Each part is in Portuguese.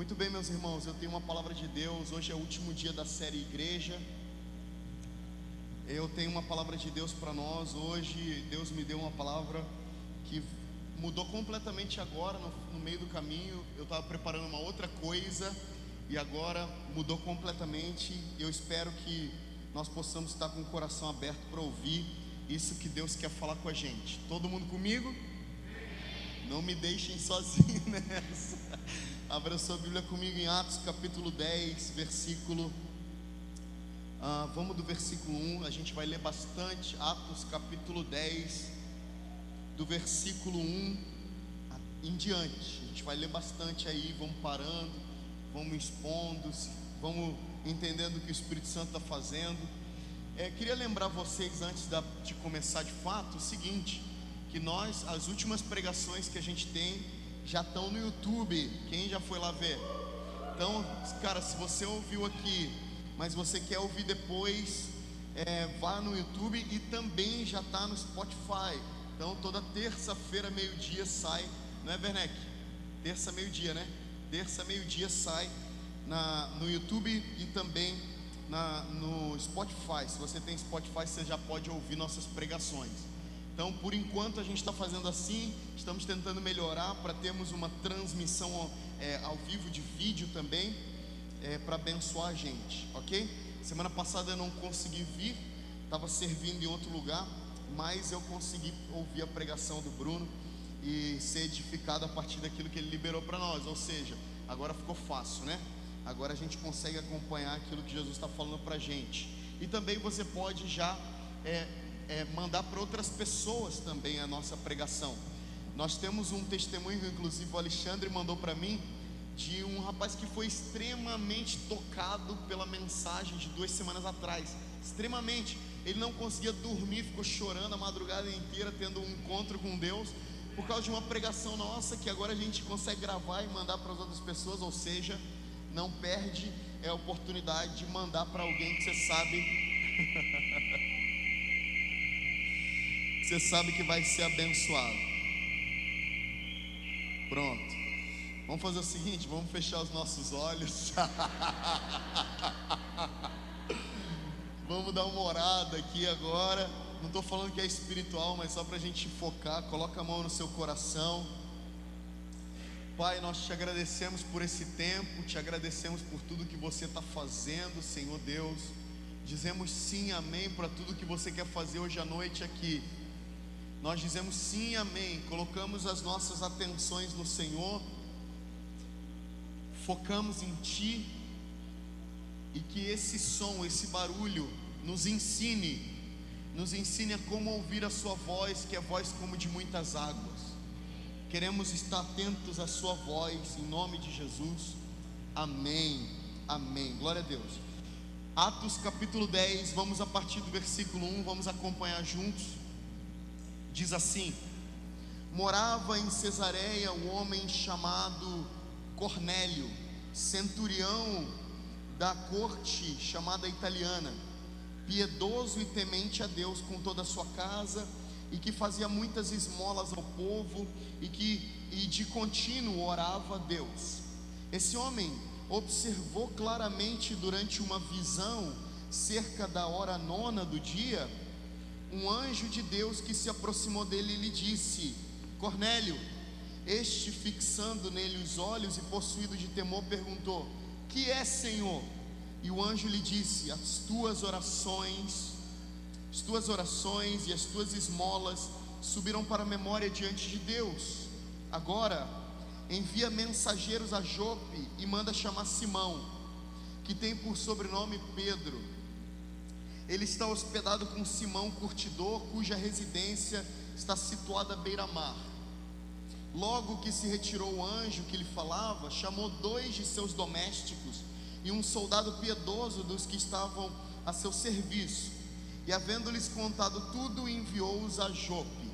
Muito bem, meus irmãos, eu tenho uma palavra de Deus. Hoje é o último dia da série Igreja. Eu tenho uma palavra de Deus para nós. Hoje, Deus me deu uma palavra que mudou completamente agora, no, no meio do caminho. Eu estava preparando uma outra coisa e agora mudou completamente. Eu espero que nós possamos estar com o coração aberto para ouvir isso que Deus quer falar com a gente. Todo mundo comigo? Não me deixem sozinho nessa. Abra sua Bíblia comigo em Atos capítulo 10, versículo. Ah, vamos do versículo 1, a gente vai ler bastante. Atos capítulo 10, do versículo 1 em diante. A gente vai ler bastante aí, vamos parando, vamos expondo, vamos entendendo o que o Espírito Santo está fazendo. É, queria lembrar vocês, antes da, de começar de fato, o seguinte: que nós, as últimas pregações que a gente tem, já estão no YouTube. Quem já foi lá ver? Então, cara, se você ouviu aqui, mas você quer ouvir depois, é, vá no YouTube e também já está no Spotify. Então, toda terça-feira, meio-dia, sai, não é, Werneck? Terça, meio-dia, né? Terça, meio-dia sai na, no YouTube e também na, no Spotify. Se você tem Spotify, você já pode ouvir nossas pregações. Então, por enquanto, a gente está fazendo assim, estamos tentando melhorar para termos uma transmissão é, ao vivo de vídeo também, é, para abençoar a gente, ok? Semana passada eu não consegui vir, estava servindo em outro lugar, mas eu consegui ouvir a pregação do Bruno e ser edificado a partir daquilo que ele liberou para nós, ou seja, agora ficou fácil, né? Agora a gente consegue acompanhar aquilo que Jesus está falando para a gente. E também você pode já é, é, mandar para outras pessoas também a nossa pregação. Nós temos um testemunho, inclusive o Alexandre mandou para mim, de um rapaz que foi extremamente tocado pela mensagem de duas semanas atrás. Extremamente. Ele não conseguia dormir, ficou chorando a madrugada inteira, tendo um encontro com Deus, por causa de uma pregação nossa que agora a gente consegue gravar e mandar para as outras pessoas, ou seja, não perde a oportunidade de mandar para alguém que você sabe você sabe que vai ser abençoado. Pronto. Vamos fazer o seguinte, vamos fechar os nossos olhos. vamos dar uma orada aqui agora. Não estou falando que é espiritual, mas só para a gente focar. Coloca a mão no seu coração. Pai, nós te agradecemos por esse tempo, te agradecemos por tudo que você está fazendo, Senhor Deus. Dizemos sim, amém, para tudo que você quer fazer hoje à noite aqui. Nós dizemos sim, amém. Colocamos as nossas atenções no Senhor, focamos em Ti, e que esse som, esse barulho, nos ensine, nos ensine a como ouvir a Sua voz, que é voz como de muitas águas. Queremos estar atentos à Sua voz, em nome de Jesus. Amém. Amém. Glória a Deus. Atos capítulo 10, vamos a partir do versículo 1, vamos acompanhar juntos. Diz assim: Morava em Cesareia um homem chamado Cornélio, centurião da corte chamada italiana, piedoso e temente a Deus com toda a sua casa, e que fazia muitas esmolas ao povo e que e de contínuo orava a Deus. Esse homem observou claramente durante uma visão, cerca da hora nona do dia, um anjo de Deus que se aproximou dele e lhe disse: Cornélio, este fixando nele os olhos e possuído de temor, perguntou: Que é, Senhor? E o anjo lhe disse: As tuas orações, as tuas orações e as tuas esmolas subiram para a memória diante de Deus. Agora, envia mensageiros a Jope e manda chamar Simão, que tem por sobrenome Pedro ele está hospedado com Simão Curtidor, cuja residência está situada à beira-mar. Logo que se retirou o anjo que lhe falava, chamou dois de seus domésticos e um soldado piedoso dos que estavam a seu serviço, e havendo-lhes contado tudo, enviou-os a Jope.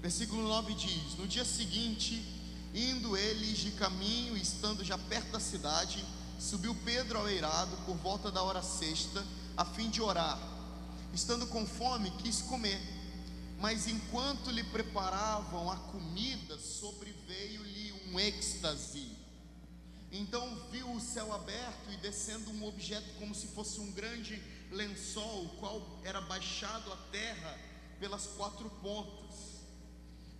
Versículo 9 diz: No dia seguinte, indo eles de caminho estando já perto da cidade, subiu Pedro ao eirado por volta da hora sexta a fim de orar. Estando com fome, quis comer, mas enquanto lhe preparavam a comida, sobreveio-lhe um êxtase. Então viu o céu aberto e descendo um objeto como se fosse um grande lençol, o qual era baixado à terra pelas quatro pontas,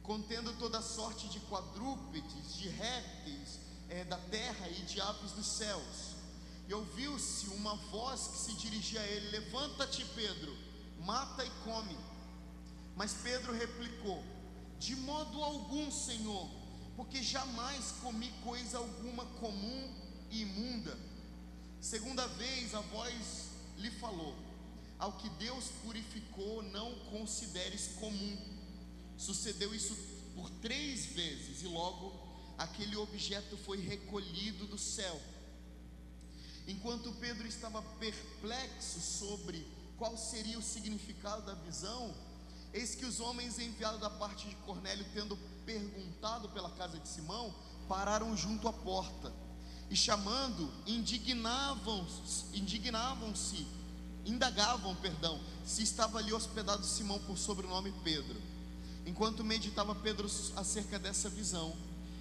contendo toda sorte de quadrúpedes, de répteis é, da terra e de aves dos céus. E ouviu-se uma voz que se dirigia a ele: Levanta-te, Pedro, mata e come. Mas Pedro replicou: De modo algum, Senhor, porque jamais comi coisa alguma comum e imunda. Segunda vez a voz lhe falou: Ao que Deus purificou, não consideres comum. Sucedeu isso por três vezes, e logo aquele objeto foi recolhido do céu. Enquanto Pedro estava perplexo sobre qual seria o significado da visão, eis que os homens enviados da parte de Cornélio, tendo perguntado pela casa de Simão, pararam junto à porta e chamando, indignavam-se, indignavam-se, indagavam, perdão, se estava ali hospedado Simão por sobrenome Pedro. Enquanto meditava Pedro acerca dessa visão,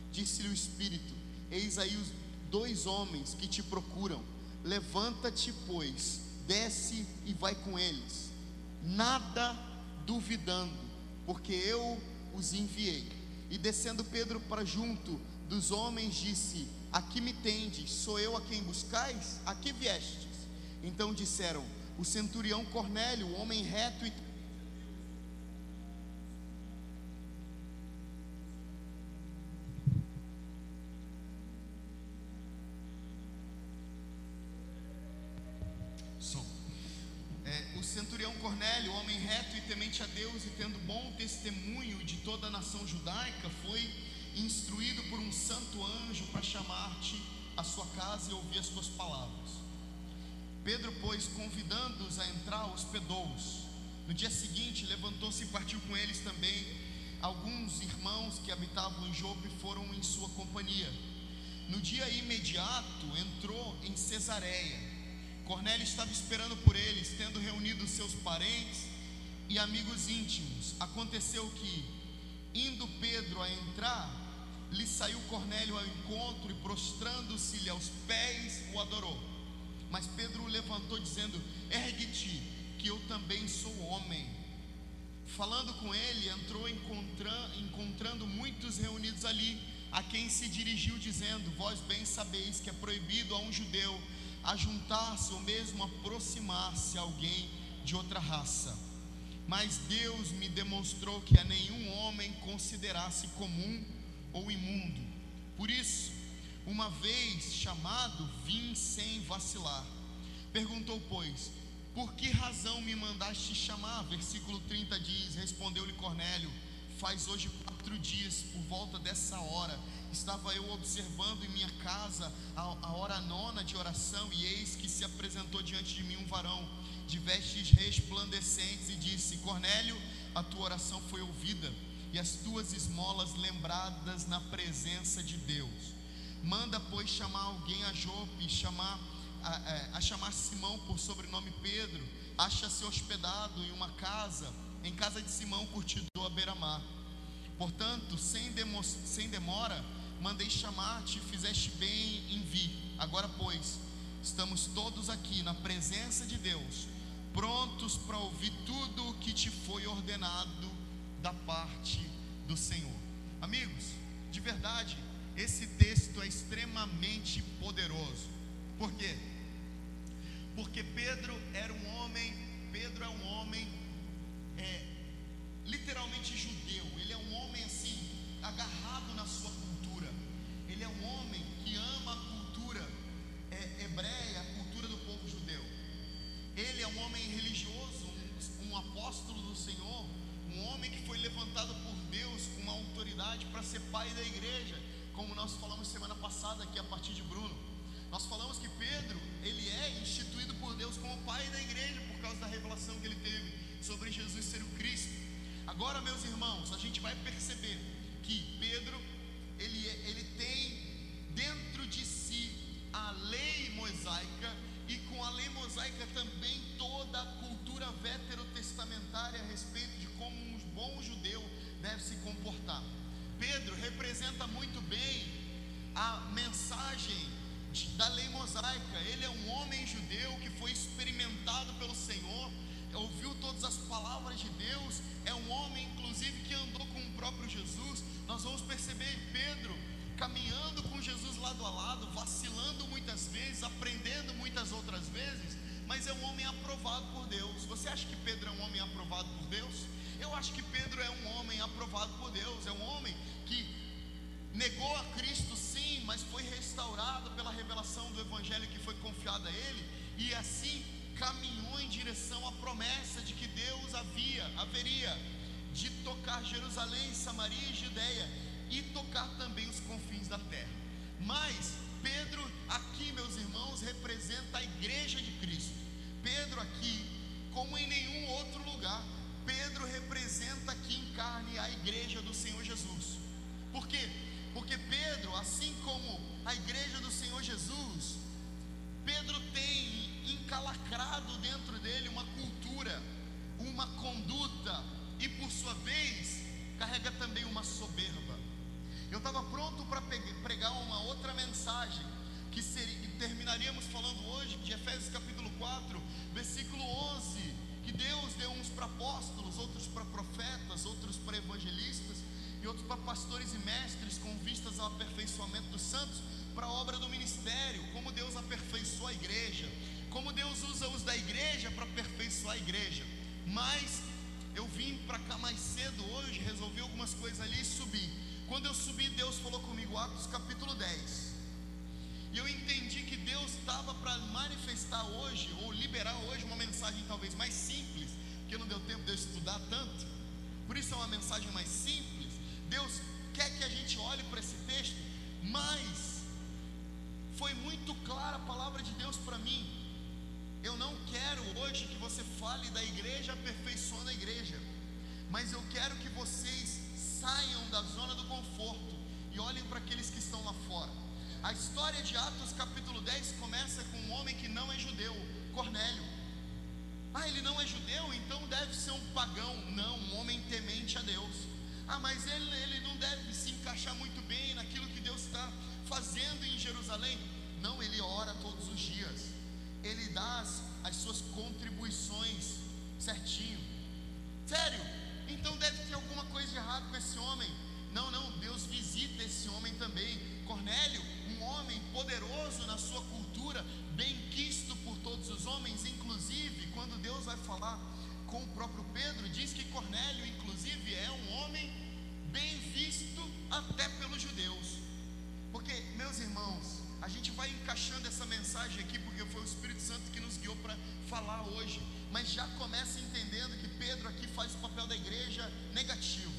disse-lhe o Espírito: Eis aí os dois homens que te procuram. Levanta-te, pois, desce e vai com eles, nada duvidando, porque eu os enviei. E descendo Pedro para junto dos homens, disse: Aqui me tendes, sou eu a quem buscais? Aqui viestes. Então disseram: O centurião Cornélio, homem reto e É, o centurião Cornélio, homem reto e temente a Deus e tendo bom testemunho de toda a nação judaica, foi instruído por um santo anjo para chamar-te à sua casa e ouvir as tuas palavras. Pedro, pois, convidando-os a entrar, hospedou-os. No dia seguinte, levantou-se e partiu com eles também. Alguns irmãos que habitavam em Jope foram em sua companhia. No dia imediato, entrou em Cesareia. Cornélio estava esperando por eles, tendo reunido seus parentes e amigos íntimos. Aconteceu que, indo Pedro a entrar, lhe saiu Cornélio ao encontro e prostrando-se-lhe aos pés, o adorou. Mas Pedro o levantou, dizendo: Ergue-te, que eu também sou homem. Falando com ele, entrou encontrando, muitos reunidos ali, a quem se dirigiu, dizendo: Vós bem sabeis que é proibido a um judeu ajuntar-se ou mesmo aproximar-se alguém de outra raça. Mas Deus me demonstrou que a nenhum homem considerasse comum ou imundo. Por isso, uma vez chamado, vim sem vacilar. Perguntou, pois, por que razão me mandaste chamar? Versículo 30 diz: Respondeu-lhe Cornélio: Faz hoje quatro dias, por volta dessa hora, estava eu observando em minha casa a, a hora nona de oração, e eis que se apresentou diante de mim um varão de vestes resplandecentes e disse: Cornélio, a tua oração foi ouvida e as tuas esmolas lembradas na presença de Deus. Manda, pois, chamar alguém a Jope, chamar, a, a, é, a chamar Simão por sobrenome Pedro, acha-se hospedado em uma casa, em casa de Simão, curtidor à beira-mar. Portanto, sem, demo, sem demora, mandei chamar-te fizeste bem em vir. Agora, pois, estamos todos aqui na presença de Deus, prontos para ouvir tudo o que te foi ordenado da parte do Senhor. Amigos, de verdade, esse texto é extremamente poderoso. Por quê? Porque Pedro era um homem, Pedro é um homem é, literalmente judeu. Ele é um homem assim, agarrado na sua cultura. Ele é um homem que ama a cultura é, hebreia, a cultura do povo judeu. Ele é um homem religioso, um, um apóstolo do Senhor um homem que foi levantado por Deus com uma autoridade para ser pai da igreja, como nós falamos semana passada aqui a partir de Bruno. Nós falamos que Pedro, ele é instituído por Deus como pai da igreja por causa da revelação que ele teve sobre Jesus ser o Cristo. Agora, meus irmãos, a gente vai perceber que Pedro, ele, é, ele tem dentro de si a lei mosaica com a lei mosaica também toda a cultura veterotestamentária a respeito de como um bom judeu deve se comportar. Pedro representa muito bem a mensagem da lei mosaica. Ele é um homem judeu que foi experimentado pelo Senhor, ouviu todas as palavras de Deus, é um homem, inclusive, que andou com o próprio Jesus. Nós vamos perceber Pedro caminhando com Jesus lado a lado, vacilando muitas vezes, aprendendo muitas outras vezes, mas é um homem aprovado por Deus. Você acha que Pedro é um homem aprovado por Deus? Eu acho que Pedro é um homem aprovado por Deus, é um homem que negou a Cristo sim, mas foi restaurado pela revelação do Evangelho que foi confiada a ele, e assim caminhou em direção à promessa de que Deus havia, haveria de tocar Jerusalém, Samaria e Judéia e tocar também os confins da terra. Mas Pedro aqui, meus irmãos, representa a igreja de Cristo. Pedro aqui, como em nenhum outro lugar, Pedro representa aqui em carne a igreja do Senhor Jesus. Por quê? Porque Pedro, assim como a igreja do Senhor Jesus, Pedro tem encalacrado dentro dele uma cultura, uma conduta e por sua vez carrega também uma soberba. Eu estava pronto para pregar uma outra mensagem que, seria, terminaríamos falando hoje de Efésios capítulo 4, versículo 11, que Deus deu uns para apóstolos, outros para profetas, outros para evangelistas e outros para pastores e mestres com vistas ao aperfeiçoamento dos santos para a obra do ministério, como Deus aperfeiçoa a igreja, como Deus usa os da igreja para aperfeiçoar a igreja. Mas eu vim para cá mais cedo hoje, resolvi algumas coisas ali e subi. Quando eu subi, Deus falou comigo, Atos capítulo 10. E eu entendi que Deus estava para manifestar hoje, ou liberar hoje, uma mensagem talvez mais simples, porque não deu tempo de eu estudar tanto. Por isso é uma mensagem mais simples. Deus quer que a gente olhe para esse texto, mas foi muito clara a palavra de Deus para mim. Eu não quero hoje que você fale da igreja aperfeiçoando a igreja, mas eu quero que vocês saiam da zona do conforto e olhem para aqueles que estão lá fora. A história de Atos capítulo 10 começa com um homem que não é judeu, Cornélio. Ah, ele não é judeu, então deve ser um pagão. Não, um homem temente a Deus. Ah, mas ele, ele não deve se encaixar muito bem naquilo que Deus está fazendo em Jerusalém. Não, ele ora todos os dias. Ele dá as, as suas contribuições certinho. Esse homem também. Cornélio, um homem poderoso na sua cultura, bem quisto por todos os homens, inclusive quando Deus vai falar com o próprio Pedro, diz que Cornélio, inclusive, é um homem bem visto até pelos judeus. Porque, meus irmãos, a gente vai encaixando essa mensagem aqui, porque foi o Espírito Santo que nos guiou para falar hoje. Mas já começa entendendo que Pedro aqui faz o papel da igreja negativo.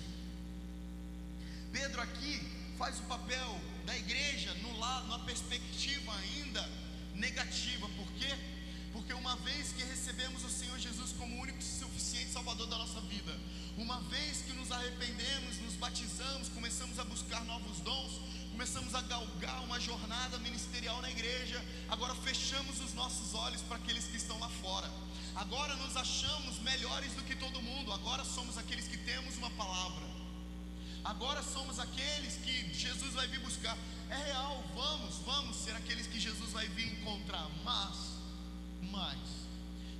Pedro aqui faz o papel da igreja no lado, numa perspectiva ainda negativa. Por quê? Porque uma vez que recebemos o Senhor Jesus como único e suficiente Salvador da nossa vida, uma vez que nos arrependemos, nos batizamos, começamos a buscar novos dons, começamos a galgar uma jornada ministerial na igreja, agora fechamos os nossos olhos para aqueles que estão lá fora. Agora nos achamos melhores do que todo mundo, agora somos aqueles que temos uma palavra. Agora somos aqueles que Jesus vai vir buscar. É real, vamos, vamos ser aqueles que Jesus vai vir encontrar. Mas, mas,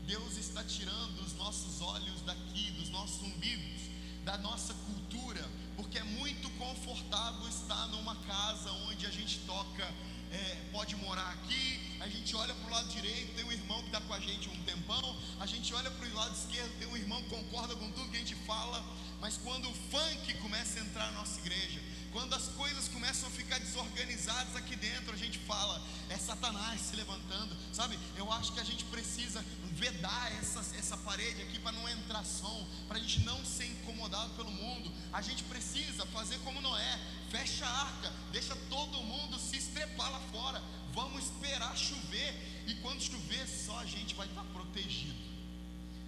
Deus está tirando os nossos olhos daqui, dos nossos umbigos, da nossa cultura, porque é muito confortável estar numa casa onde a gente toca, é, pode morar aqui, a gente olha para o lado direito, tem um irmão que está com a gente um tempão, a gente olha para o lado esquerdo, tem um irmão que concorda com tudo que a gente fala, mas quando o funk começa a entrar na nossa igreja, quando as coisas começam a ficar desorganizadas aqui dentro, a gente fala, é Satanás se levantando, sabe? Eu acho que a gente precisa vedar essa, essa parede aqui para não entrar som, para a gente não ser incomodado pelo mundo. A gente precisa fazer como Noé, fecha a arca, deixa todo mundo se estrepar lá fora. Vamos esperar chover, e quando chover, só a gente vai estar protegido.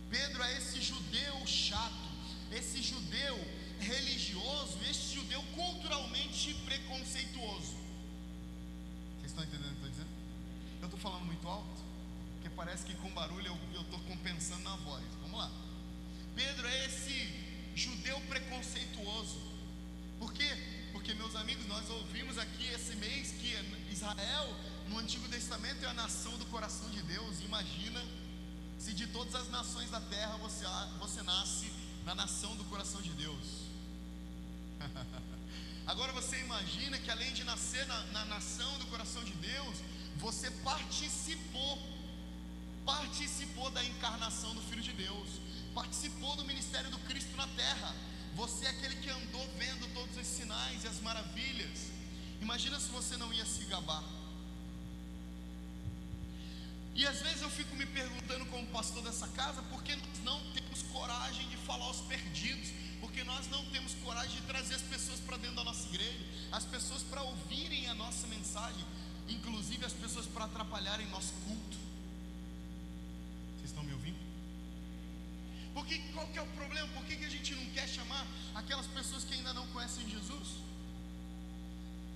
Pedro é esse judeu chato, esse judeu religioso, esse judeu culturalmente preconceituoso. Vocês estão entendendo o que eu estou dizendo? Eu estou falando muito alto, porque parece que com barulho eu estou compensando na voz. Vamos lá. Pedro é esse judeu preconceituoso. Por quê? Porque, meus amigos, nós ouvimos aqui esse mês que Israel, no Antigo Testamento é a nação do coração de Deus. Imagina se de todas as nações da terra você, você nasce na nação do coração de Deus. Agora você imagina que além de nascer na, na nação do coração de Deus, você participou, participou da encarnação do Filho de Deus, participou do ministério do Cristo na terra. Você é aquele que andou vendo todos os sinais e as maravilhas. Imagina se você não ia se gabar. E às vezes eu fico me perguntando, como pastor dessa casa, por que nós não temos coragem de falar aos perdidos? Porque nós não temos coragem de trazer as pessoas para dentro da nossa igreja, as pessoas para ouvirem a nossa mensagem, inclusive as pessoas para atrapalharem nosso culto. Vocês estão me ouvindo? Porque qual que é o problema? Por que, que a gente não quer chamar aquelas pessoas que ainda não conhecem Jesus?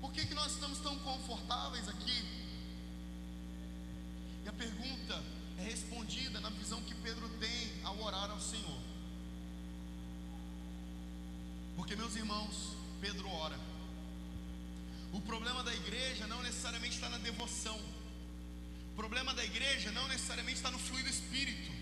Por que, que nós estamos tão confortáveis aqui e a pergunta é respondida na visão que Pedro tem ao orar ao Senhor. Porque, meus irmãos, Pedro ora. O problema da igreja não necessariamente está na devoção. O problema da igreja não necessariamente está no fluir do Espírito.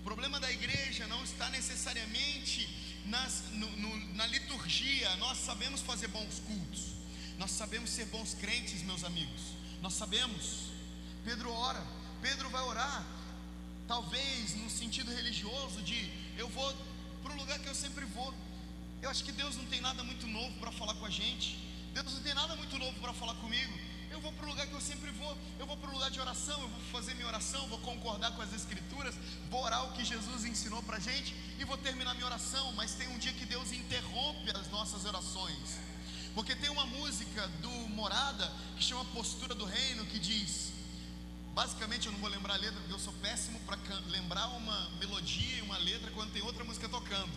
O problema da igreja não está necessariamente nas, no, no, na liturgia. Nós sabemos fazer bons cultos. Nós sabemos ser bons crentes, meus amigos. Nós sabemos. Pedro ora. Pedro vai orar, talvez no sentido religioso de eu vou para o lugar que eu sempre vou. Eu acho que Deus não tem nada muito novo para falar com a gente. Deus não tem nada muito novo para falar comigo. Eu vou para o lugar que eu sempre vou. Eu vou para o lugar de oração. Eu vou fazer minha oração. Vou concordar com as Escrituras. Vou orar o que Jesus ensinou para a gente. E vou terminar minha oração. Mas tem um dia que Deus interrompe as nossas orações. Porque tem uma música do Morada que chama Postura do Reino que diz: Basicamente, eu não vou lembrar a letra, porque eu sou péssimo para lembrar uma melodia e uma letra quando tem outra música tocando.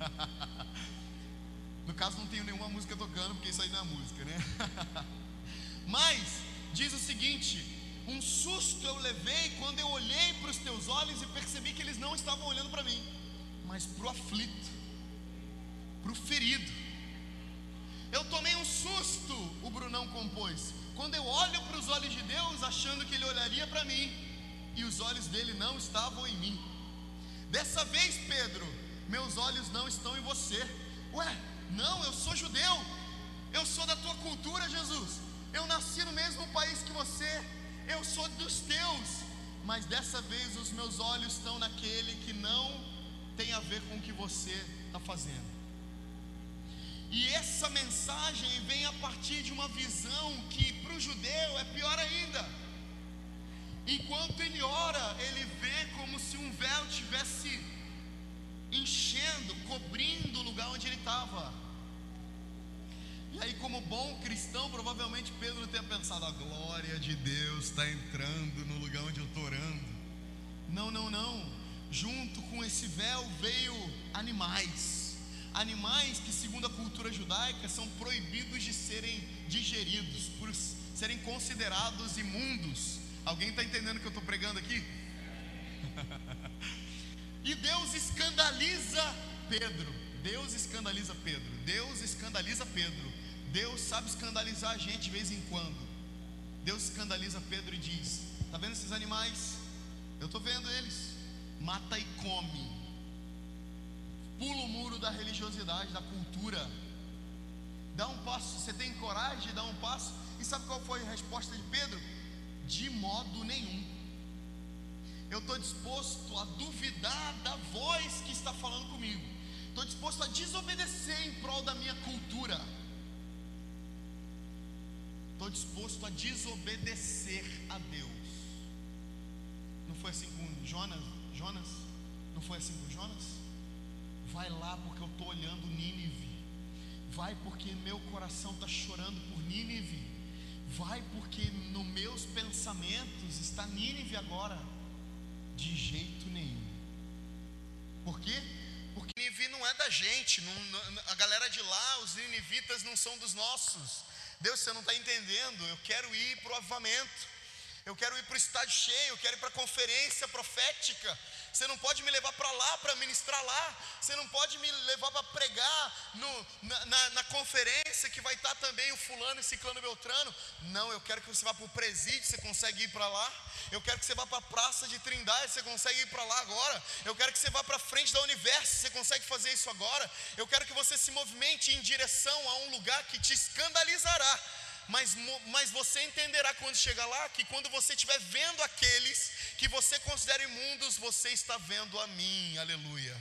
no caso, não tenho nenhuma música tocando, porque isso aí não é música, né? Mas, diz o seguinte: um susto eu levei quando eu olhei para os teus olhos e percebi que eles não estavam olhando para mim, mas para o aflito, para o ferido. Eu tomei um susto, o Brunão compôs, quando eu olho para os olhos de Deus, achando que Ele olharia para mim, e os olhos dele não estavam em mim. Dessa vez, Pedro, meus olhos não estão em você. Ué, não, eu sou judeu, eu sou da tua cultura, Jesus. Eu nasci no mesmo país que você, eu sou dos teus. Mas dessa vez os meus olhos estão naquele que não tem a ver com o que você está fazendo. E essa mensagem vem a partir de uma visão que para o judeu é pior ainda. Enquanto ele ora, ele vê como se um véu tivesse enchendo, cobrindo o lugar onde ele estava. E aí, como bom cristão, provavelmente Pedro tenha pensado: a glória de Deus está entrando no lugar onde eu estou orando. Não, não, não. Junto com esse véu veio animais animais que, segundo a cultura judaica, são proibidos de serem digeridos, por serem considerados imundos. Alguém está entendendo o que eu estou pregando aqui? e Deus escandaliza Pedro. Deus escandaliza Pedro. Deus escandaliza Pedro. Deus sabe escandalizar a gente de vez em quando. Deus escandaliza Pedro e diz: Está vendo esses animais? Eu estou vendo eles. Mata e come pula o muro da religiosidade, da cultura. Dá um passo, você tem coragem de dar um passo? E sabe qual foi a resposta de Pedro? De modo nenhum. Eu estou disposto a duvidar da voz que está falando comigo. Estou disposto a desobedecer em prol da minha cultura. Estou disposto a desobedecer a Deus. Não foi assim com Jonas? Jonas? Não foi assim com Jonas? Vai lá porque eu estou olhando Nínive. Vai porque meu coração está chorando por Nínive. Vai porque nos meus pensamentos está Nínive agora. De jeito nenhum. Por quê? Porque Nínive não é da gente. Não, a galera de lá, os ninivitas não são dos nossos. Deus, você não está entendendo. Eu quero ir para o avivamento. Eu quero ir para o estádio cheio. Eu quero ir para a conferência profética. Você não pode me levar para lá para ministrar lá. Você não pode me levar para pregar no, na, na, na, conferência que vai estar também o fulano e ciclano Beltrano. Não, eu quero que você vá para o presídio, você consegue ir para lá. Eu quero que você vá para a praça de Trindade, você consegue ir para lá agora. Eu quero que você vá para frente da universo, você consegue fazer isso agora. Eu quero que você se movimente em direção a um lugar que te escandalizará mas, mas você entenderá quando chegar lá que quando você estiver vendo aqueles que você considera imundos, você está vendo a mim, aleluia.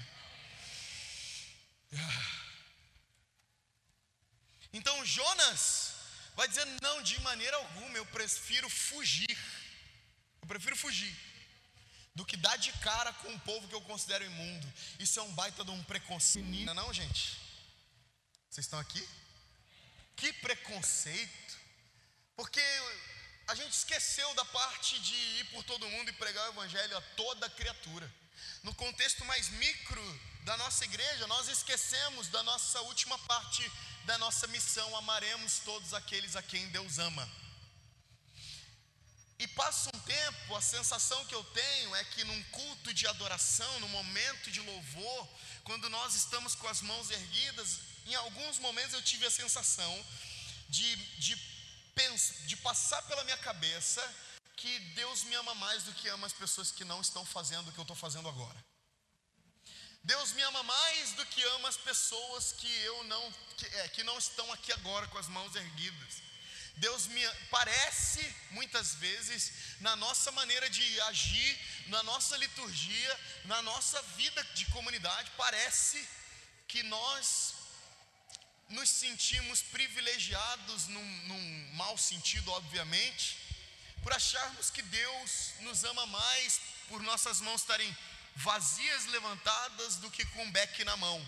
Então Jonas vai dizer: não, de maneira alguma, eu prefiro fugir, eu prefiro fugir, do que dar de cara com um povo que eu considero imundo. Isso é um baita de um preconceito, não, é não gente? Vocês estão aqui? Que preconceito, porque a gente esqueceu da parte de ir por todo mundo e pregar o Evangelho a toda criatura. No contexto mais micro da nossa igreja, nós esquecemos da nossa última parte da nossa missão: amaremos todos aqueles a quem Deus ama. E passa um tempo, a sensação que eu tenho é que num culto de adoração, num momento de louvor, quando nós estamos com as mãos erguidas, em alguns momentos eu tive a sensação de, de de passar pela minha cabeça que Deus me ama mais do que ama as pessoas que não estão fazendo o que eu estou fazendo agora. Deus me ama mais do que ama as pessoas que eu não que, é, que não estão aqui agora com as mãos erguidas. Deus me parece muitas vezes na nossa maneira de agir, na nossa liturgia, na nossa vida de comunidade, parece que nós nos sentimos privilegiados, num, num mau sentido, obviamente, por acharmos que Deus nos ama mais por nossas mãos estarem vazias levantadas do que com um beck na mão.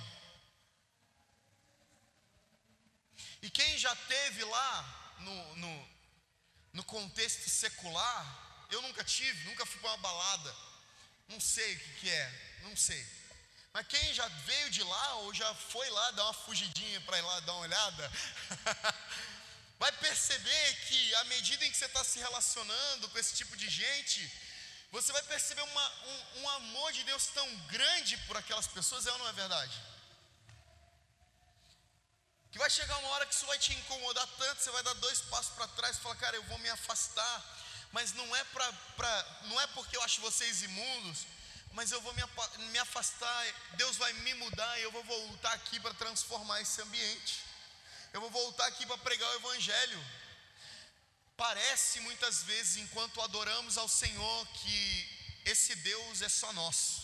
E quem já teve lá no, no, no contexto secular, eu nunca tive, nunca fui para uma balada, não sei o que, que é, não sei. Mas quem já veio de lá ou já foi lá dar uma fugidinha para ir lá dar uma olhada, vai perceber que à medida em que você está se relacionando com esse tipo de gente, você vai perceber uma, um, um amor de Deus tão grande por aquelas pessoas, é ou não é verdade? Que vai chegar uma hora que isso vai te incomodar tanto, você vai dar dois passos para trás e falar, cara, eu vou me afastar. Mas não é pra, pra, não é porque eu acho vocês imundos, mas eu vou me afastar, Deus vai me mudar e eu vou voltar aqui para transformar esse ambiente. Eu vou voltar aqui para pregar o Evangelho. Parece muitas vezes, enquanto adoramos ao Senhor, que esse Deus é só nosso.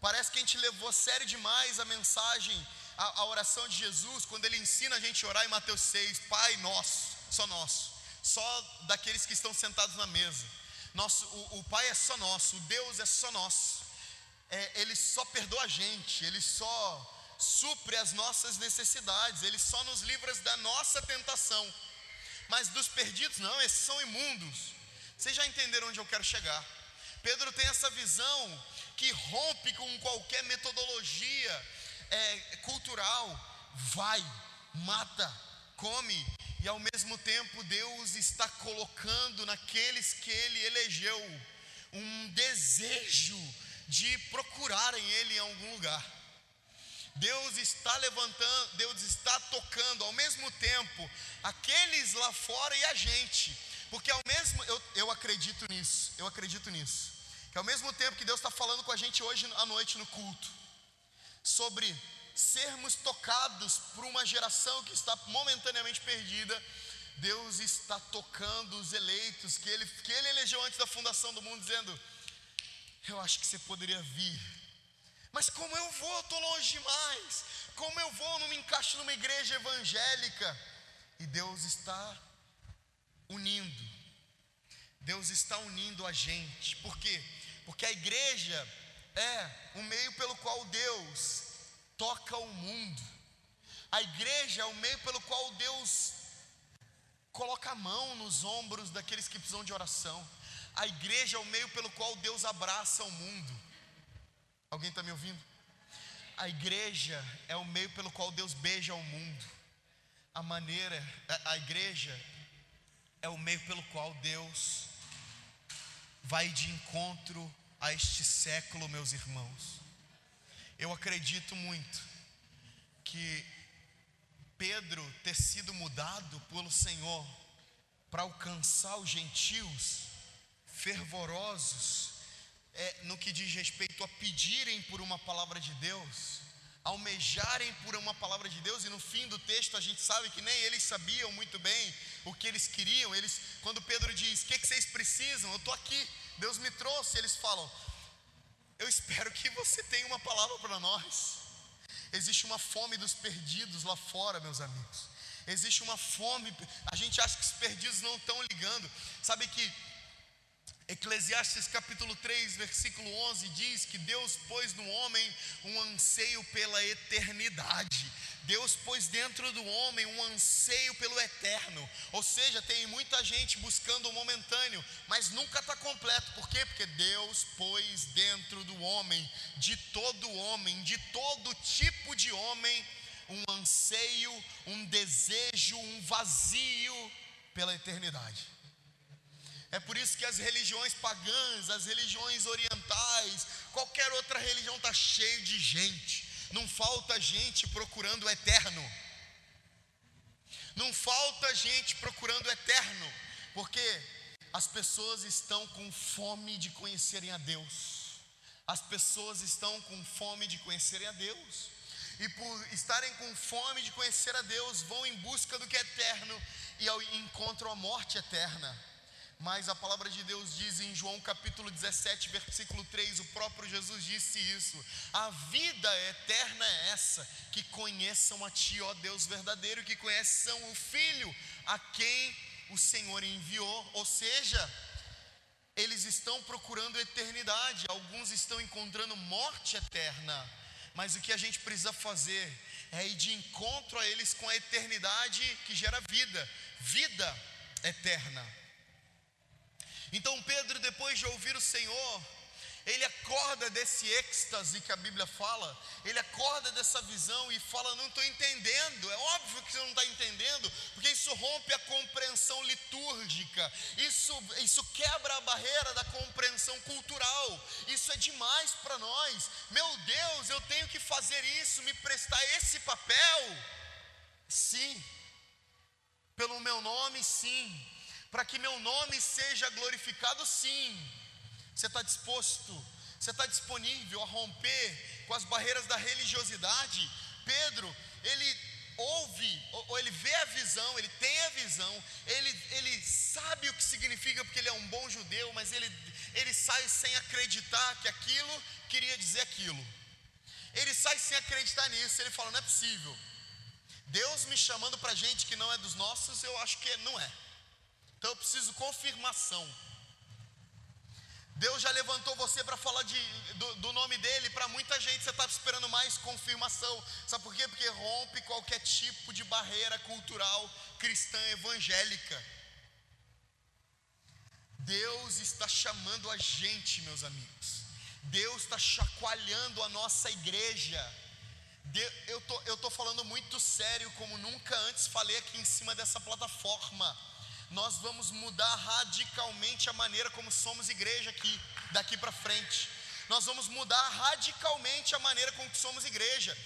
Parece que a gente levou a sério demais a mensagem, a, a oração de Jesus, quando ele ensina a gente a orar em Mateus 6, Pai nosso, só nosso, só daqueles que estão sentados na mesa. Nosso, o, o Pai é só nosso, o Deus é só nosso. É, ele só perdoa a gente, Ele só supre as nossas necessidades, Ele só nos livra da nossa tentação. Mas dos perdidos, não, esses são imundos. Vocês já entenderam onde eu quero chegar? Pedro tem essa visão que rompe com qualquer metodologia é, cultural. Vai, mata, come, e ao mesmo tempo Deus está colocando naqueles que Ele elegeu um desejo de procurarem Ele em algum lugar. Deus está levantando, Deus está tocando ao mesmo tempo aqueles lá fora e a gente, porque ao mesmo eu, eu acredito nisso, eu acredito nisso, que ao mesmo tempo que Deus está falando com a gente hoje à noite no culto sobre sermos tocados por uma geração que está momentaneamente perdida, Deus está tocando os eleitos que ele, que ele elegeu antes da fundação do mundo, dizendo: Eu acho que você poderia vir, mas como eu vou, estou longe demais. Como eu vou, não me encaixo numa igreja evangélica. E Deus está unindo, Deus está unindo a gente, por quê? Porque a igreja é o meio pelo qual Deus toca o mundo. A igreja é o meio pelo qual Deus coloca a mão nos ombros daqueles que precisam de oração. A igreja é o meio pelo qual Deus abraça o mundo. Alguém está me ouvindo? A igreja é o meio pelo qual Deus beija o mundo. A maneira, a, a igreja é o meio pelo qual Deus vai de encontro a este século, meus irmãos. Eu acredito muito que Pedro ter sido mudado pelo Senhor para alcançar os gentios fervorosos é, no que diz respeito a pedirem por uma palavra de Deus, almejarem por uma palavra de Deus, e no fim do texto a gente sabe que nem eles sabiam muito bem o que eles queriam. Eles, quando Pedro diz: "O que, que vocês precisam? Eu estou aqui. Deus me trouxe." Eles falam: "Eu espero que você tenha uma palavra para nós." Existe uma fome dos perdidos lá fora, meus amigos. Existe uma fome. A gente acha que os perdidos não estão ligando. Sabe que Eclesiastes capítulo 3, versículo 11 diz que Deus pôs no homem um anseio pela eternidade. Deus pôs dentro do homem um anseio pelo eterno. Ou seja, tem muita gente buscando o momentâneo, mas nunca está completo. Por quê? Porque Deus pôs dentro do homem, de todo homem, de todo tipo de homem, um anseio, um desejo, um vazio pela eternidade. É por isso que as religiões pagãs, as religiões orientais, qualquer outra religião está cheio de gente. Não falta gente procurando o eterno. Não falta gente procurando o eterno, porque as pessoas estão com fome de conhecerem a Deus. As pessoas estão com fome de conhecerem a Deus. E por estarem com fome de conhecer a Deus, vão em busca do que é eterno e encontram a morte eterna. Mas a palavra de Deus diz em João capítulo 17, versículo 3, o próprio Jesus disse isso: A vida eterna é essa, que conheçam a Ti, ó Deus verdadeiro, que conheçam o Filho a quem o Senhor enviou. Ou seja, eles estão procurando eternidade, alguns estão encontrando morte eterna, mas o que a gente precisa fazer é ir de encontro a eles com a eternidade que gera vida, vida eterna. Então Pedro, depois de ouvir o Senhor, ele acorda desse êxtase que a Bíblia fala, ele acorda dessa visão e fala: Não estou entendendo. É óbvio que você não está entendendo, porque isso rompe a compreensão litúrgica, isso, isso quebra a barreira da compreensão cultural. Isso é demais para nós. Meu Deus, eu tenho que fazer isso, me prestar esse papel? Sim, pelo meu nome, sim para que meu nome seja glorificado, sim. Você está disposto, você está disponível a romper com as barreiras da religiosidade? Pedro, ele ouve, ou ele vê a visão, ele tem a visão, ele, ele sabe o que significa porque ele é um bom judeu, mas ele, ele sai sem acreditar que aquilo queria dizer aquilo. Ele sai sem acreditar nisso, ele fala: não é possível. Deus me chamando para gente que não é dos nossos, eu acho que não é. Então eu preciso confirmação. Deus já levantou você para falar de, do, do, nome dele para muita gente. Você está esperando mais confirmação. Sabe por quê? Porque rompe qualquer tipo de barreira cultural cristã evangélica. Deus está chamando a gente, meus amigos. Deus está chacoalhando a nossa igreja. eu tô, estou tô falando muito sério, como nunca antes falei aqui em cima dessa plataforma nós vamos mudar radicalmente a maneira como somos igreja aqui, daqui para frente. Nós vamos mudar radicalmente a maneira como somos igreja.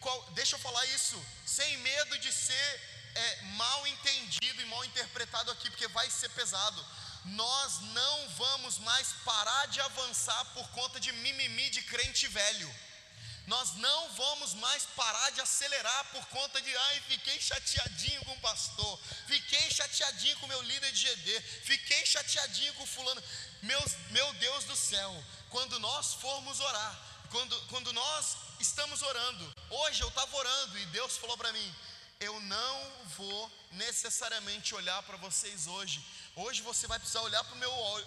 Qual, deixa eu falar isso, sem medo de ser é, mal entendido e mal interpretado aqui, porque vai ser pesado. Nós não vamos mais parar de avançar por conta de mimimi de crente velho. Nós não vamos mais parar de acelerar por conta de, ai, fiquei chateadinho com o pastor, fiquei chateadinho com o meu líder de GD, fiquei chateadinho com o fulano. Meu, meu Deus do céu, quando nós formos orar, quando, quando nós estamos orando, hoje eu estava orando e Deus falou para mim: eu não vou necessariamente olhar para vocês hoje. Hoje você vai precisar olhar para o meu olho,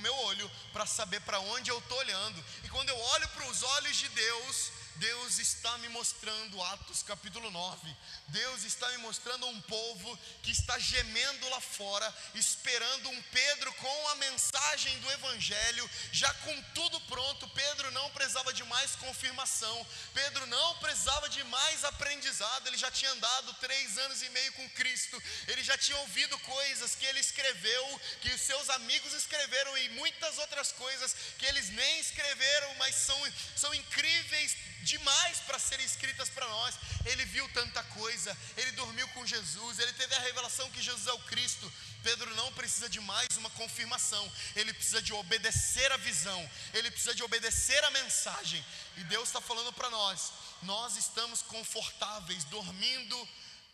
meu olho para saber para onde eu estou olhando. E quando eu olho para os olhos de Deus, Deus está me mostrando, Atos capítulo 9, Deus está me mostrando um povo que está gemendo lá fora, esperando um Pedro com a mensagem do Evangelho, já com tudo pronto. Pedro não precisava de mais confirmação, Pedro não precisava de mais aprendizado, ele já tinha andado três anos e meio com Cristo, ele já tinha ouvido coisas que ele escreveu, que os seus amigos escreveram e muitas outras coisas que eles nem escreveram, mas são, são incríveis demais para serem escritas para nós. Ele viu tanta coisa, ele dormiu com Jesus, ele teve a revelação que Jesus é o Cristo. Pedro não precisa de mais uma confirmação, ele precisa de obedecer a visão, ele precisa de obedecer a mensagem. E Deus está falando para nós: nós estamos confortáveis, dormindo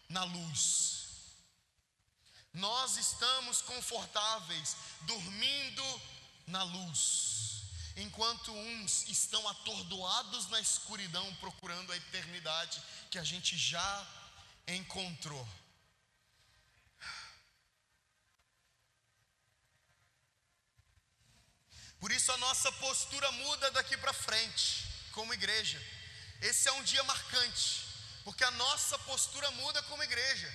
na luz. Nós estamos confortáveis, dormindo na luz enquanto uns estão atordoados na escuridão procurando a eternidade que a gente já encontrou. Por isso a nossa postura muda daqui para frente, como igreja. Esse é um dia marcante, porque a nossa postura muda como igreja.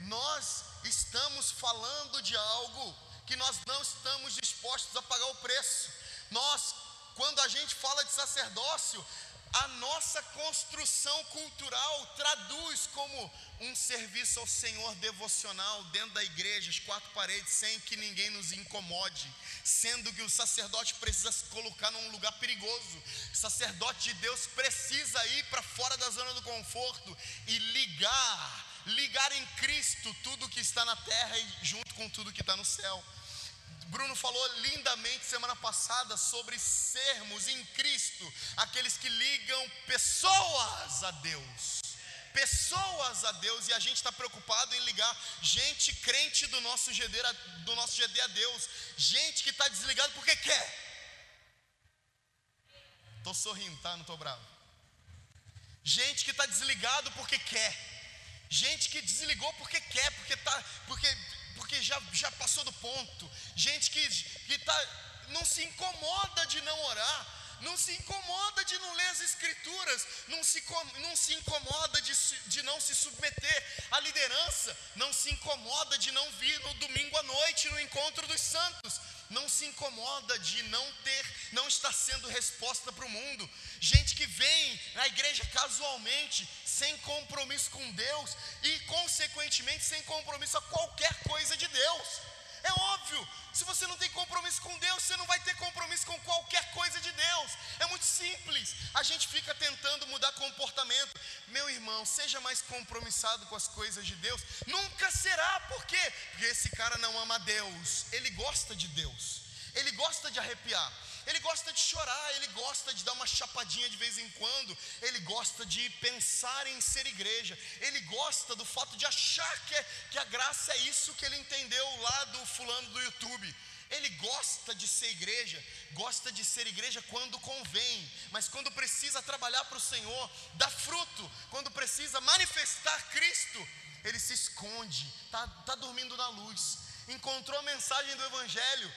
Nós estamos falando de algo que nós não estamos dispostos a pagar o preço. Nós quando a gente fala de sacerdócio, a nossa construção cultural traduz como um serviço ao Senhor devocional dentro da igreja, as quatro paredes, sem que ninguém nos incomode, sendo que o sacerdote precisa se colocar num lugar perigoso. O sacerdote de Deus precisa ir para fora da zona do conforto e ligar, ligar em Cristo tudo que está na terra e junto com tudo que está no céu. Bruno falou lindamente semana passada sobre sermos em Cristo aqueles que ligam pessoas a Deus. Pessoas a Deus, e a gente está preocupado em ligar gente crente do nosso GD, do nosso GD a Deus, gente que está desligado porque quer. Estou sorrindo, tá? Não estou bravo. Gente que está desligado porque quer. Gente que desligou porque quer, porque tá, porque porque já, já passou do ponto. Gente que, que tá, não se incomoda de não orar, não se incomoda de não ler as escrituras, não se, não se incomoda de, de não se submeter à liderança, não se incomoda de não vir no domingo à noite no encontro dos santos, não se incomoda de não ter, não estar sendo resposta para o mundo. Gente que vem na igreja casualmente, sem compromisso com Deus e, consequentemente, sem compromisso a qualquer coisa de Deus. É óbvio, se você não tem compromisso com Deus, você não vai ter compromisso com qualquer coisa de Deus. É muito simples. A gente fica tentando mudar comportamento. Meu irmão, seja mais compromissado com as coisas de Deus. Nunca será, por quê? Porque esse cara não ama Deus, ele gosta de Deus, ele gosta de arrepiar. Ele gosta de chorar, ele gosta de dar uma chapadinha de vez em quando, ele gosta de pensar em ser igreja, ele gosta do fato de achar que, é, que a graça é isso que ele entendeu lá do fulano do YouTube. Ele gosta de ser igreja, gosta de ser igreja quando convém, mas quando precisa trabalhar para o Senhor, dá fruto, quando precisa manifestar Cristo, ele se esconde, está tá dormindo na luz, encontrou a mensagem do Evangelho,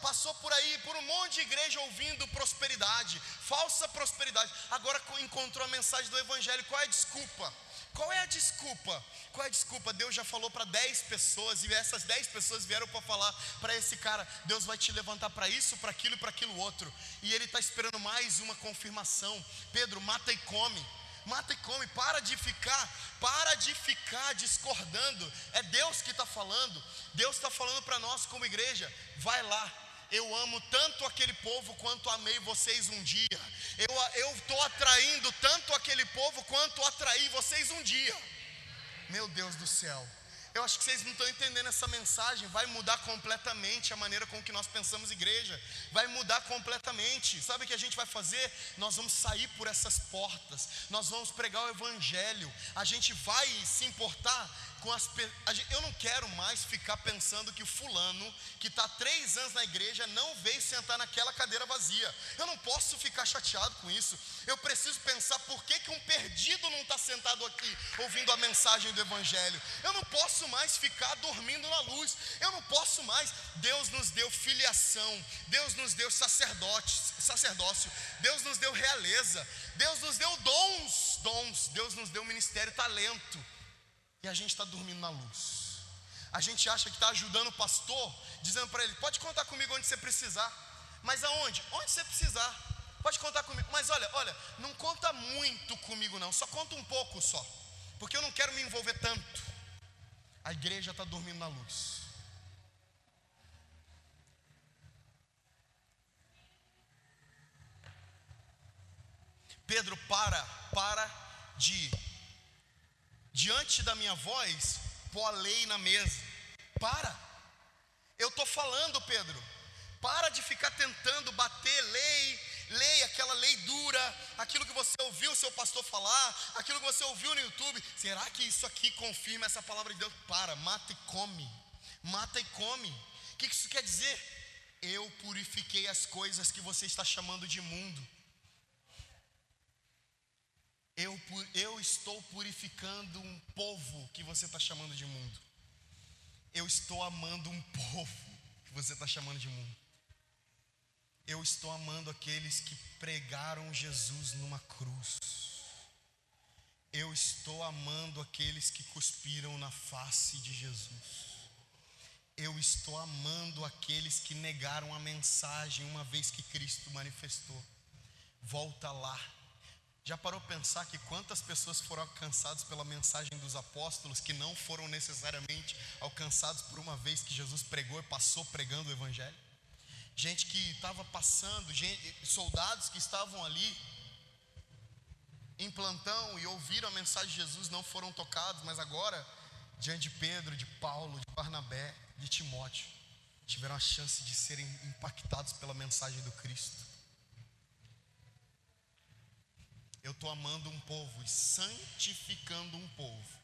passou por aí, por um monte de igreja ouvindo prosperidade, falsa prosperidade, agora encontrou a mensagem do Evangelho, qual é a desculpa? Qual é a desculpa? Qual é a desculpa? Deus já falou para 10 pessoas e essas 10 pessoas vieram para falar para esse cara: Deus vai te levantar para isso, para aquilo e para aquilo outro. E ele está esperando mais uma confirmação. Pedro, mata e come mata e come, para de ficar, para de ficar discordando. É Deus que está falando, Deus está falando para nós como igreja, vai lá. Eu amo tanto aquele povo quanto amei vocês um dia. Eu estou atraindo tanto aquele povo quanto atraí vocês um dia. Meu Deus do céu. Eu acho que vocês não estão entendendo essa mensagem. Vai mudar completamente a maneira com que nós pensamos igreja. Vai mudar completamente. Sabe o que a gente vai fazer? Nós vamos sair por essas portas. Nós vamos pregar o Evangelho. A gente vai se importar com as eu não quero mais ficar pensando que o fulano que está três anos na igreja não veio sentar naquela cadeira vazia. Eu não posso ficar chateado com isso. Eu preciso pensar por que, que um perdido não está sentado aqui ouvindo a mensagem do Evangelho. Eu não posso mais ficar dormindo na luz. Eu não posso mais. Deus nos deu filiação. Deus nos deu sacerdócio. Deus nos deu realeza. Deus nos deu dons, dons. Deus nos deu ministério, talento e a gente está dormindo na luz. A gente acha que está ajudando o pastor, dizendo para ele: pode contar comigo onde você precisar. Mas aonde? Onde você precisar. Pode contar comigo. Mas olha, olha, não conta muito comigo, não. Só conta um pouco só. Porque eu não quero me envolver tanto. A igreja está dormindo na luz. Pedro para, para de diante da minha voz, pôr a lei na mesa. Para. Eu estou falando, Pedro. Para de ficar tentando bater lei, lei, aquela lei dura, aquilo que você ouviu o seu pastor falar, aquilo que você ouviu no YouTube. Será que isso aqui confirma essa palavra de Deus? Para, mata e come. Mata e come. O que isso quer dizer? Eu purifiquei as coisas que você está chamando de mundo. Eu, eu estou purificando um povo que você está chamando de mundo. Eu estou amando um povo que você está chamando de mundo. Eu estou amando aqueles que pregaram Jesus numa cruz. Eu estou amando aqueles que cuspiram na face de Jesus. Eu estou amando aqueles que negaram a mensagem uma vez que Cristo manifestou. Volta lá já parou pensar que quantas pessoas foram alcançadas pela mensagem dos apóstolos que não foram necessariamente alcançados por uma vez que Jesus pregou e passou pregando o evangelho? Gente que estava passando, gente, soldados que estavam ali em plantão e ouviram a mensagem de Jesus não foram tocados, mas agora diante de Pedro, de Paulo, de Barnabé, de Timóteo, tiveram a chance de serem impactados pela mensagem do Cristo. Eu estou amando um povo e santificando um povo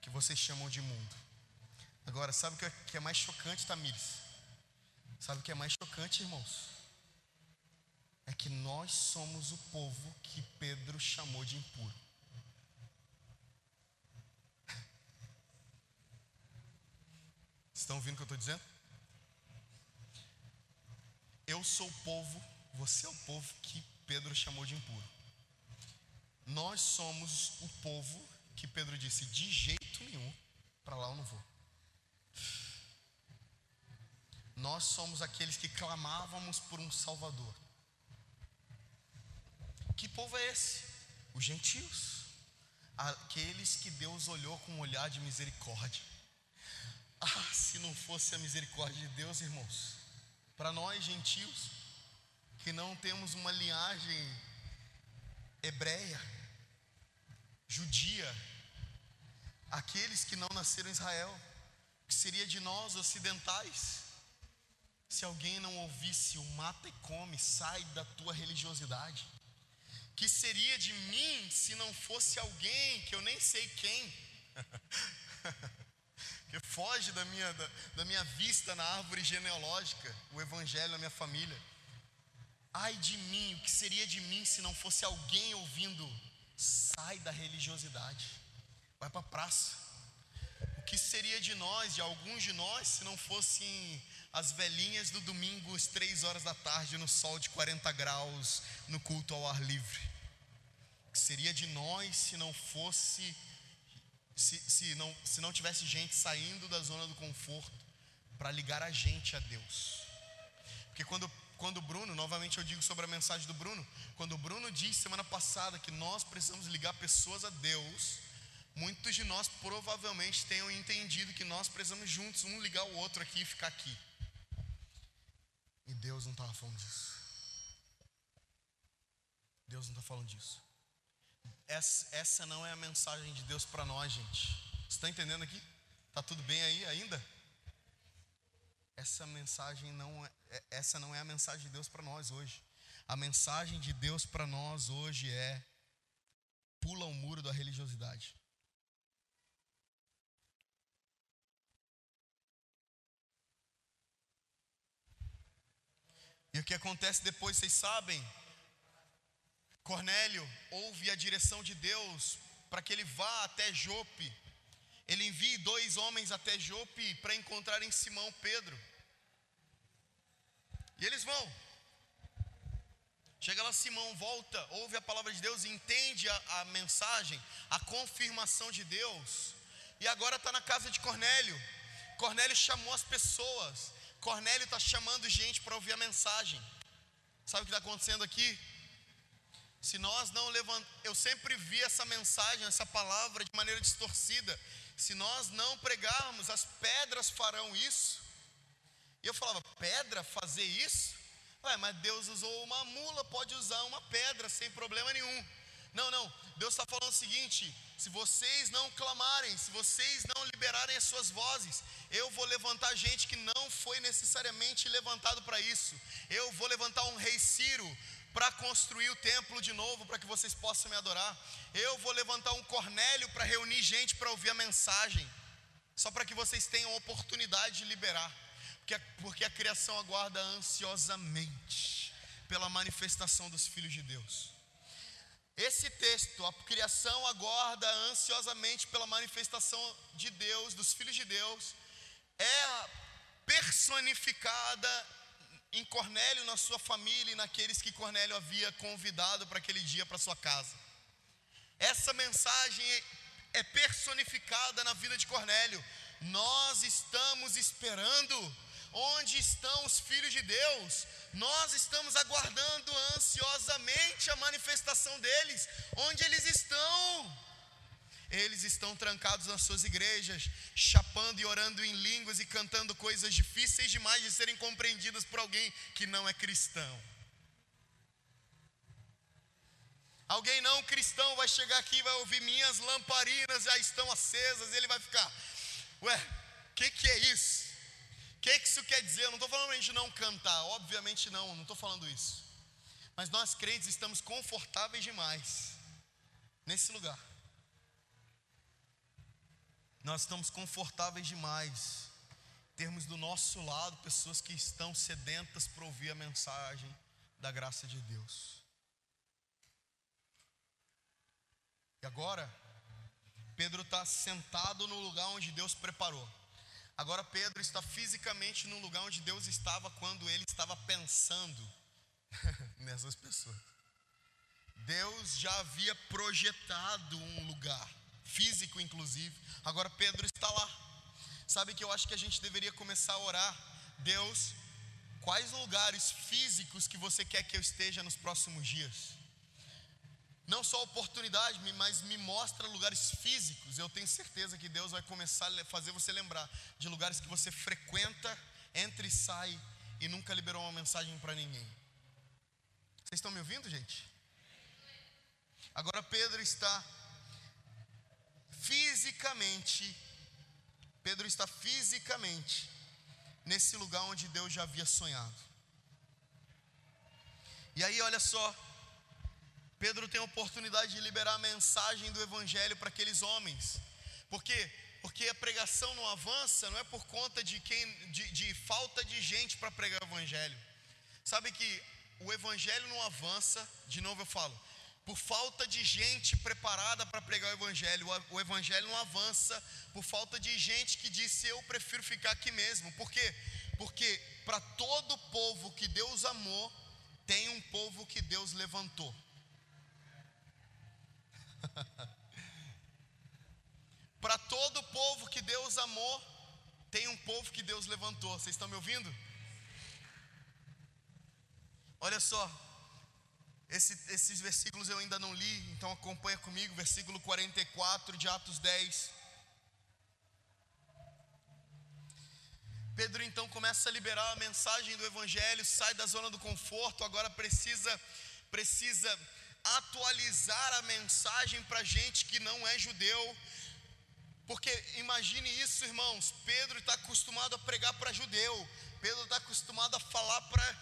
que vocês chamam de mundo. Agora, sabe o que é mais chocante, Tamires? Sabe o que é mais chocante, irmãos? É que nós somos o povo que Pedro chamou de impuro. Estão ouvindo o que eu estou dizendo? Eu sou o povo, você é o povo que Pedro chamou de impuro. Nós somos o povo que Pedro disse: de jeito nenhum, para lá eu não vou. Nós somos aqueles que clamávamos por um Salvador. Que povo é esse? Os gentios, aqueles que Deus olhou com um olhar de misericórdia. Ah, se não fosse a misericórdia de Deus, irmãos, para nós gentios, que não temos uma linhagem hebreia, judia, aqueles que não nasceram em Israel, que seria de nós ocidentais. Se alguém não ouvisse o mata e come, sai da tua religiosidade. Que seria de mim se não fosse alguém que eu nem sei quem, que foge da minha, da, da minha vista na árvore genealógica, o evangelho na minha família. Ai de mim, o que seria de mim se não fosse alguém ouvindo Sai da religiosidade, vai para a praça. O que seria de nós, de alguns de nós, se não fossem as velhinhas do domingo às três horas da tarde no sol de 40 graus no culto ao ar livre? O que seria de nós se não fosse, se, se, não, se não tivesse gente saindo da zona do conforto para ligar a gente a Deus? Porque quando quando o Bruno, novamente eu digo sobre a mensagem do Bruno, quando o Bruno disse semana passada que nós precisamos ligar pessoas a Deus, muitos de nós provavelmente tenham entendido que nós precisamos juntos, um ligar o outro aqui e ficar aqui. E Deus não estava falando disso. Deus não está falando disso. Essa, essa não é a mensagem de Deus para nós, gente. Você está entendendo aqui? Está tudo bem aí ainda? essa mensagem não é, é, essa não é a mensagem de Deus para nós hoje. A mensagem de Deus para nós hoje é pula o muro da religiosidade. E o que acontece depois, vocês sabem? Cornélio ouve a direção de Deus para que ele vá até Jope ele envia dois homens até Jope para encontrarem Simão Pedro. E eles vão. Chega lá, Simão volta, ouve a palavra de Deus, entende a, a mensagem, a confirmação de Deus. E agora está na casa de Cornélio. Cornélio chamou as pessoas. Cornélio está chamando gente para ouvir a mensagem. Sabe o que está acontecendo aqui? Se nós não levantamos, eu sempre vi essa mensagem, essa palavra de maneira distorcida. Se nós não pregarmos, as pedras farão isso. E eu falava, pedra fazer isso? Ué, mas Deus usou uma mula, pode usar uma pedra sem problema nenhum. Não, não, Deus está falando o seguinte: se vocês não clamarem, se vocês não liberarem as suas vozes, eu vou levantar gente que não foi necessariamente levantado para isso. Eu vou levantar um rei Ciro para construir o templo de novo, para que vocês possam me adorar. Eu vou levantar um Cornélio para reunir gente para ouvir a mensagem, só para que vocês tenham oportunidade de liberar porque, porque a criação aguarda ansiosamente pela manifestação dos filhos de Deus. Esse texto, a criação aguarda ansiosamente pela manifestação de Deus, dos filhos de Deus, é personificada em Cornélio, na sua família e naqueles que Cornélio havia convidado para aquele dia para sua casa. Essa mensagem é personificada na vida de Cornélio. Nós estamos esperando Onde estão os filhos de Deus? Nós estamos aguardando ansiosamente a manifestação deles. Onde eles estão? Eles estão trancados nas suas igrejas, chapando e orando em línguas e cantando coisas difíceis demais de serem compreendidas por alguém que não é cristão. Alguém não cristão vai chegar aqui e vai ouvir minhas lamparinas já estão acesas, e ele vai ficar, ué, o que, que é isso? O que, que isso quer dizer? Eu não estou falando a gente não cantar, obviamente não, não estou falando isso. Mas nós crentes estamos confortáveis demais nesse lugar. Nós estamos confortáveis demais. Termos do nosso lado pessoas que estão sedentas para ouvir a mensagem da graça de Deus. E agora, Pedro está sentado no lugar onde Deus preparou. Agora Pedro está fisicamente no lugar onde Deus estava quando ele estava pensando nessas pessoas. Deus já havia projetado um lugar, físico inclusive. Agora Pedro está lá. Sabe que eu acho que a gente deveria começar a orar. Deus, quais lugares físicos que você quer que eu esteja nos próximos dias? não só oportunidade, mas me mostra lugares físicos. Eu tenho certeza que Deus vai começar a fazer você lembrar de lugares que você frequenta, entra e sai e nunca liberou uma mensagem para ninguém. Vocês estão me ouvindo, gente? Agora Pedro está fisicamente, Pedro está fisicamente nesse lugar onde Deus já havia sonhado. E aí, olha só, Pedro tem a oportunidade de liberar a mensagem do Evangelho para aqueles homens. Por quê? Porque a pregação não avança, não é por conta de, quem, de, de falta de gente para pregar o Evangelho. Sabe que o Evangelho não avança, de novo eu falo, por falta de gente preparada para pregar o Evangelho. O Evangelho não avança por falta de gente que disse: Eu prefiro ficar aqui mesmo. Por quê? Porque para todo povo que Deus amou, tem um povo que Deus levantou. Para todo povo que Deus amou, tem um povo que Deus levantou. Vocês estão me ouvindo? Olha só, esse, esses versículos eu ainda não li, então acompanha comigo, versículo 44 de Atos 10. Pedro então começa a liberar a mensagem do Evangelho, sai da zona do conforto, agora precisa, precisa atualizar a mensagem para gente que não é judeu. Porque imagine isso, irmãos. Pedro está acostumado a pregar para judeu, Pedro está acostumado a falar para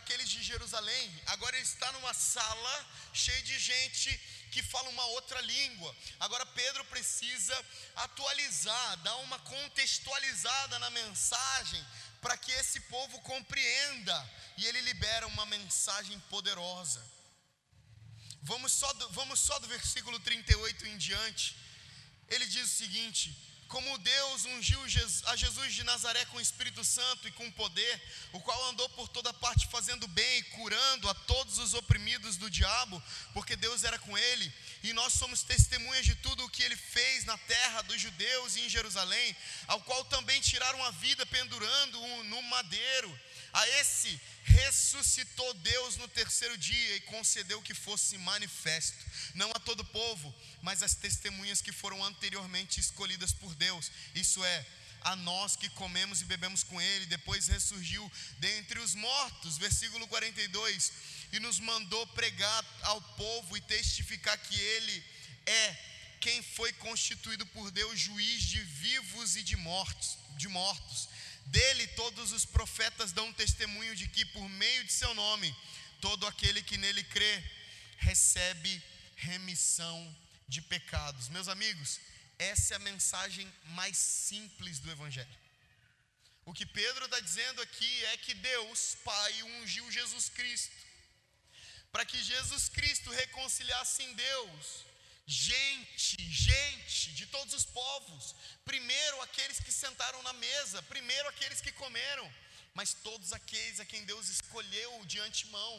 aqueles de Jerusalém. Agora ele está numa sala cheia de gente que fala uma outra língua. Agora Pedro precisa atualizar, dar uma contextualizada na mensagem para que esse povo compreenda, e ele libera uma mensagem poderosa. Vamos só do, vamos só do versículo 38 em diante. Ele diz o seguinte: como Deus ungiu a Jesus de Nazaré com o Espírito Santo e com poder, o qual andou por toda parte fazendo bem e curando a todos os oprimidos do diabo, porque Deus era com ele, e nós somos testemunhas de tudo o que ele fez na terra dos judeus e em Jerusalém, ao qual também tiraram a vida pendurando-o no madeiro. A esse ressuscitou Deus no terceiro dia e concedeu que fosse manifesto, não a todo povo, mas às testemunhas que foram anteriormente escolhidas por Deus, isso é, a nós que comemos e bebemos com Ele, depois ressurgiu dentre os mortos, versículo 42, e nos mandou pregar ao povo e testificar que Ele é quem foi constituído por Deus juiz de vivos e de mortos, de mortos dele, todos os profetas dão testemunho de que, por meio de seu nome, todo aquele que nele crê recebe remissão de pecados. Meus amigos, essa é a mensagem mais simples do Evangelho. O que Pedro está dizendo aqui é que Deus, Pai, ungiu Jesus Cristo, para que Jesus Cristo reconciliasse em Deus gente, gente de todos os povos, primeiro aqueles que sentaram na mesa, primeiro aqueles que comeram, mas todos aqueles a quem Deus escolheu de antemão.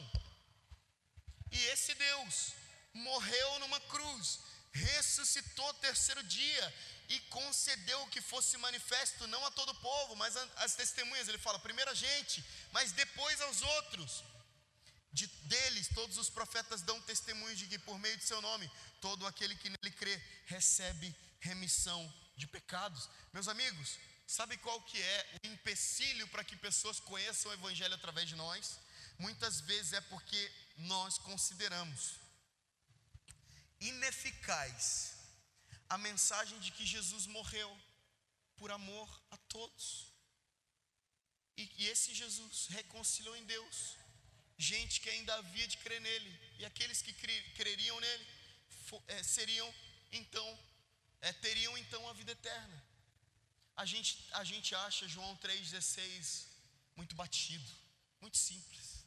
E esse Deus morreu numa cruz, ressuscitou terceiro dia e concedeu que fosse manifesto não a todo o povo, mas às testemunhas. Ele fala primeiro a gente, mas depois aos outros. De, deles, todos os profetas dão testemunho de que, por meio de seu nome, todo aquele que nele crê recebe remissão de pecados. Meus amigos, sabe qual que é o empecilho para que pessoas conheçam o Evangelho através de nós? Muitas vezes é porque nós consideramos ineficaz a mensagem de que Jesus morreu por amor a todos. E que esse Jesus reconciliou em Deus gente que ainda havia de crer nele, e aqueles que creriam nele é, seriam então, é, teriam então a vida eterna. A gente, a gente acha João 3,16 muito batido, muito simples.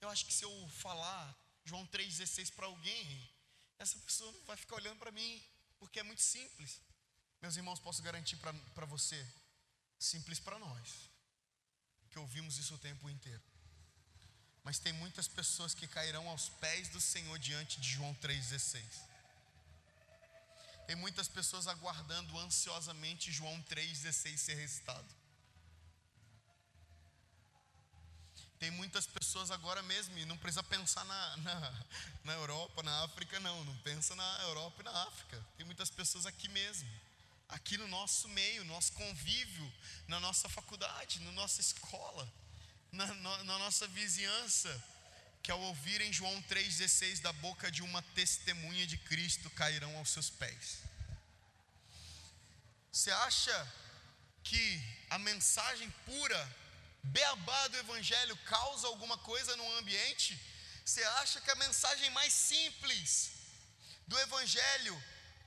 Eu acho que se eu falar João 3,16 para alguém, essa pessoa vai ficar olhando para mim, porque é muito simples. Meus irmãos, posso garantir para você, simples para nós, que ouvimos isso o tempo inteiro. Mas tem muitas pessoas que cairão aos pés do Senhor diante de João 3,16. Tem muitas pessoas aguardando ansiosamente João 3,16 ser recitado. Tem muitas pessoas agora mesmo, e não precisa pensar na, na, na, Europa, na África, não. Não pensa na Europa e na África. Tem muitas pessoas aqui mesmo, aqui no nosso meio, no nosso convívio, na nossa faculdade, na nossa escola na, na nossa vizinhança, que ao ouvirem João 3,16 da boca de uma testemunha de Cristo cairão aos seus pés. Você acha que a mensagem pura, beabá do Evangelho, causa alguma coisa no ambiente? Você acha que a mensagem mais simples do Evangelho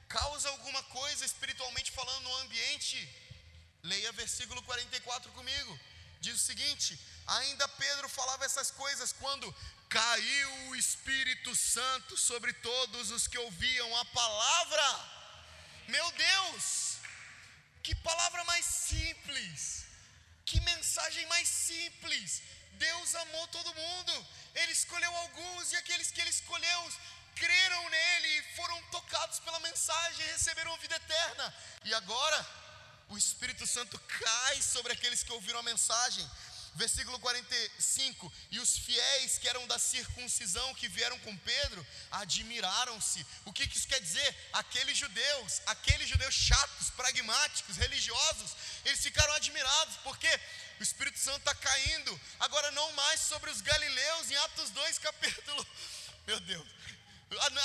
causa alguma coisa espiritualmente falando no ambiente? Leia versículo 44 comigo. Diz o seguinte: Ainda Pedro falava essas coisas quando caiu o Espírito Santo sobre todos os que ouviam a palavra. Meu Deus, que palavra mais simples, que mensagem mais simples. Deus amou todo mundo, Ele escolheu alguns e aqueles que Ele escolheu creram nele foram tocados pela mensagem e receberam a vida eterna. E agora, o Espírito Santo cai sobre aqueles que ouviram a mensagem Versículo 45: E os fiéis que eram da circuncisão que vieram com Pedro admiraram-se. O que, que isso quer dizer? Aqueles judeus, aqueles judeus chatos, pragmáticos, religiosos, eles ficaram admirados, porque o Espírito Santo está caindo, agora não mais sobre os galileus, em Atos 2, capítulo. Meu Deus,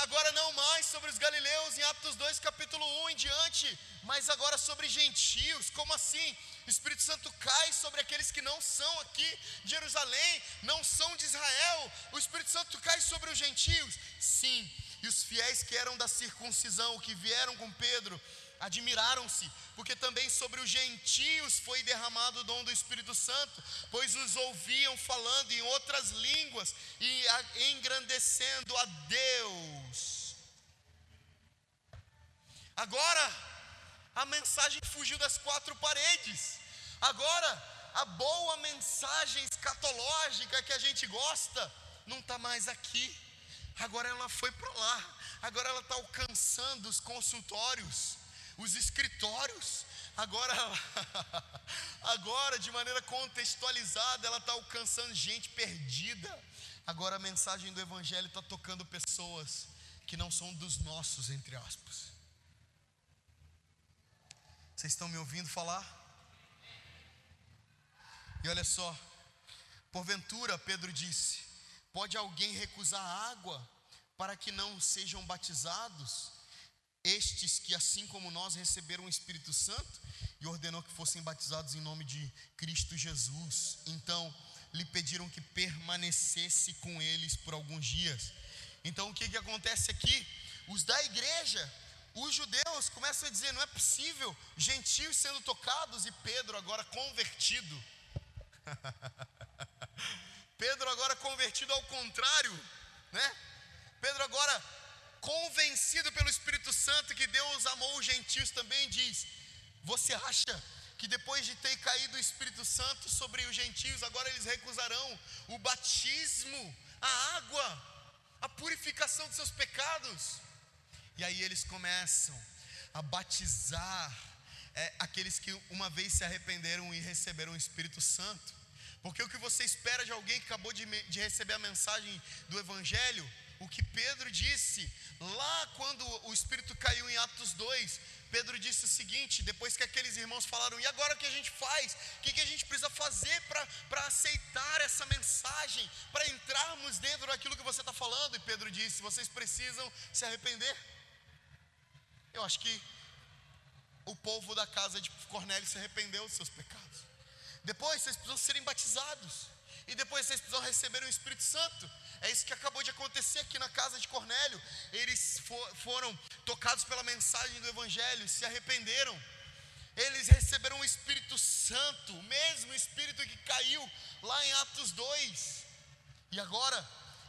agora não mais sobre os galileus, em Atos 2, capítulo 1 em diante, mas agora sobre gentios. Como assim? O Espírito Santo cai sobre aqueles que não são aqui de Jerusalém, não são de Israel. O Espírito Santo cai sobre os gentios? Sim. E os fiéis que eram da circuncisão, que vieram com Pedro, admiraram-se, porque também sobre os gentios foi derramado o dom do Espírito Santo, pois os ouviam falando em outras línguas e engrandecendo a Deus. Agora, a mensagem fugiu das quatro paredes. Agora, a boa mensagem escatológica que a gente gosta não está mais aqui. Agora ela foi para lá. Agora ela está alcançando os consultórios, os escritórios. Agora, agora de maneira contextualizada, ela está alcançando gente perdida. Agora a mensagem do Evangelho está tocando pessoas que não são dos nossos, entre aspas. Vocês estão me ouvindo falar? E olha só, porventura, Pedro disse: pode alguém recusar água para que não sejam batizados? Estes que, assim como nós, receberam o Espírito Santo e ordenou que fossem batizados em nome de Cristo Jesus. Então, lhe pediram que permanecesse com eles por alguns dias. Então, o que, que acontece aqui? Os da igreja os judeus começam a dizer: não é possível, gentios sendo tocados, e Pedro, agora convertido, Pedro agora convertido ao contrário, né? Pedro agora convencido pelo Espírito Santo que Deus amou os gentios também diz: Você acha que depois de ter caído o Espírito Santo sobre os gentios, agora eles recusarão o batismo, a água, a purificação de seus pecados? E aí eles começam a batizar é, aqueles que uma vez se arrependeram e receberam o Espírito Santo. Porque o que você espera de alguém que acabou de, de receber a mensagem do Evangelho, o que Pedro disse lá quando o Espírito caiu em Atos 2, Pedro disse o seguinte: depois que aqueles irmãos falaram, e agora o que a gente faz? O que, que a gente precisa fazer para aceitar essa mensagem, para entrarmos dentro daquilo que você está falando? E Pedro disse: vocês precisam se arrepender. Eu acho que o povo da casa de Cornélio se arrependeu dos seus pecados. Depois vocês precisam serem batizados. E depois vocês precisam receber o Espírito Santo. É isso que acabou de acontecer aqui na casa de Cornélio. Eles for, foram tocados pela mensagem do Evangelho, se arrependeram. Eles receberam o Espírito Santo, o mesmo Espírito que caiu lá em Atos 2. E agora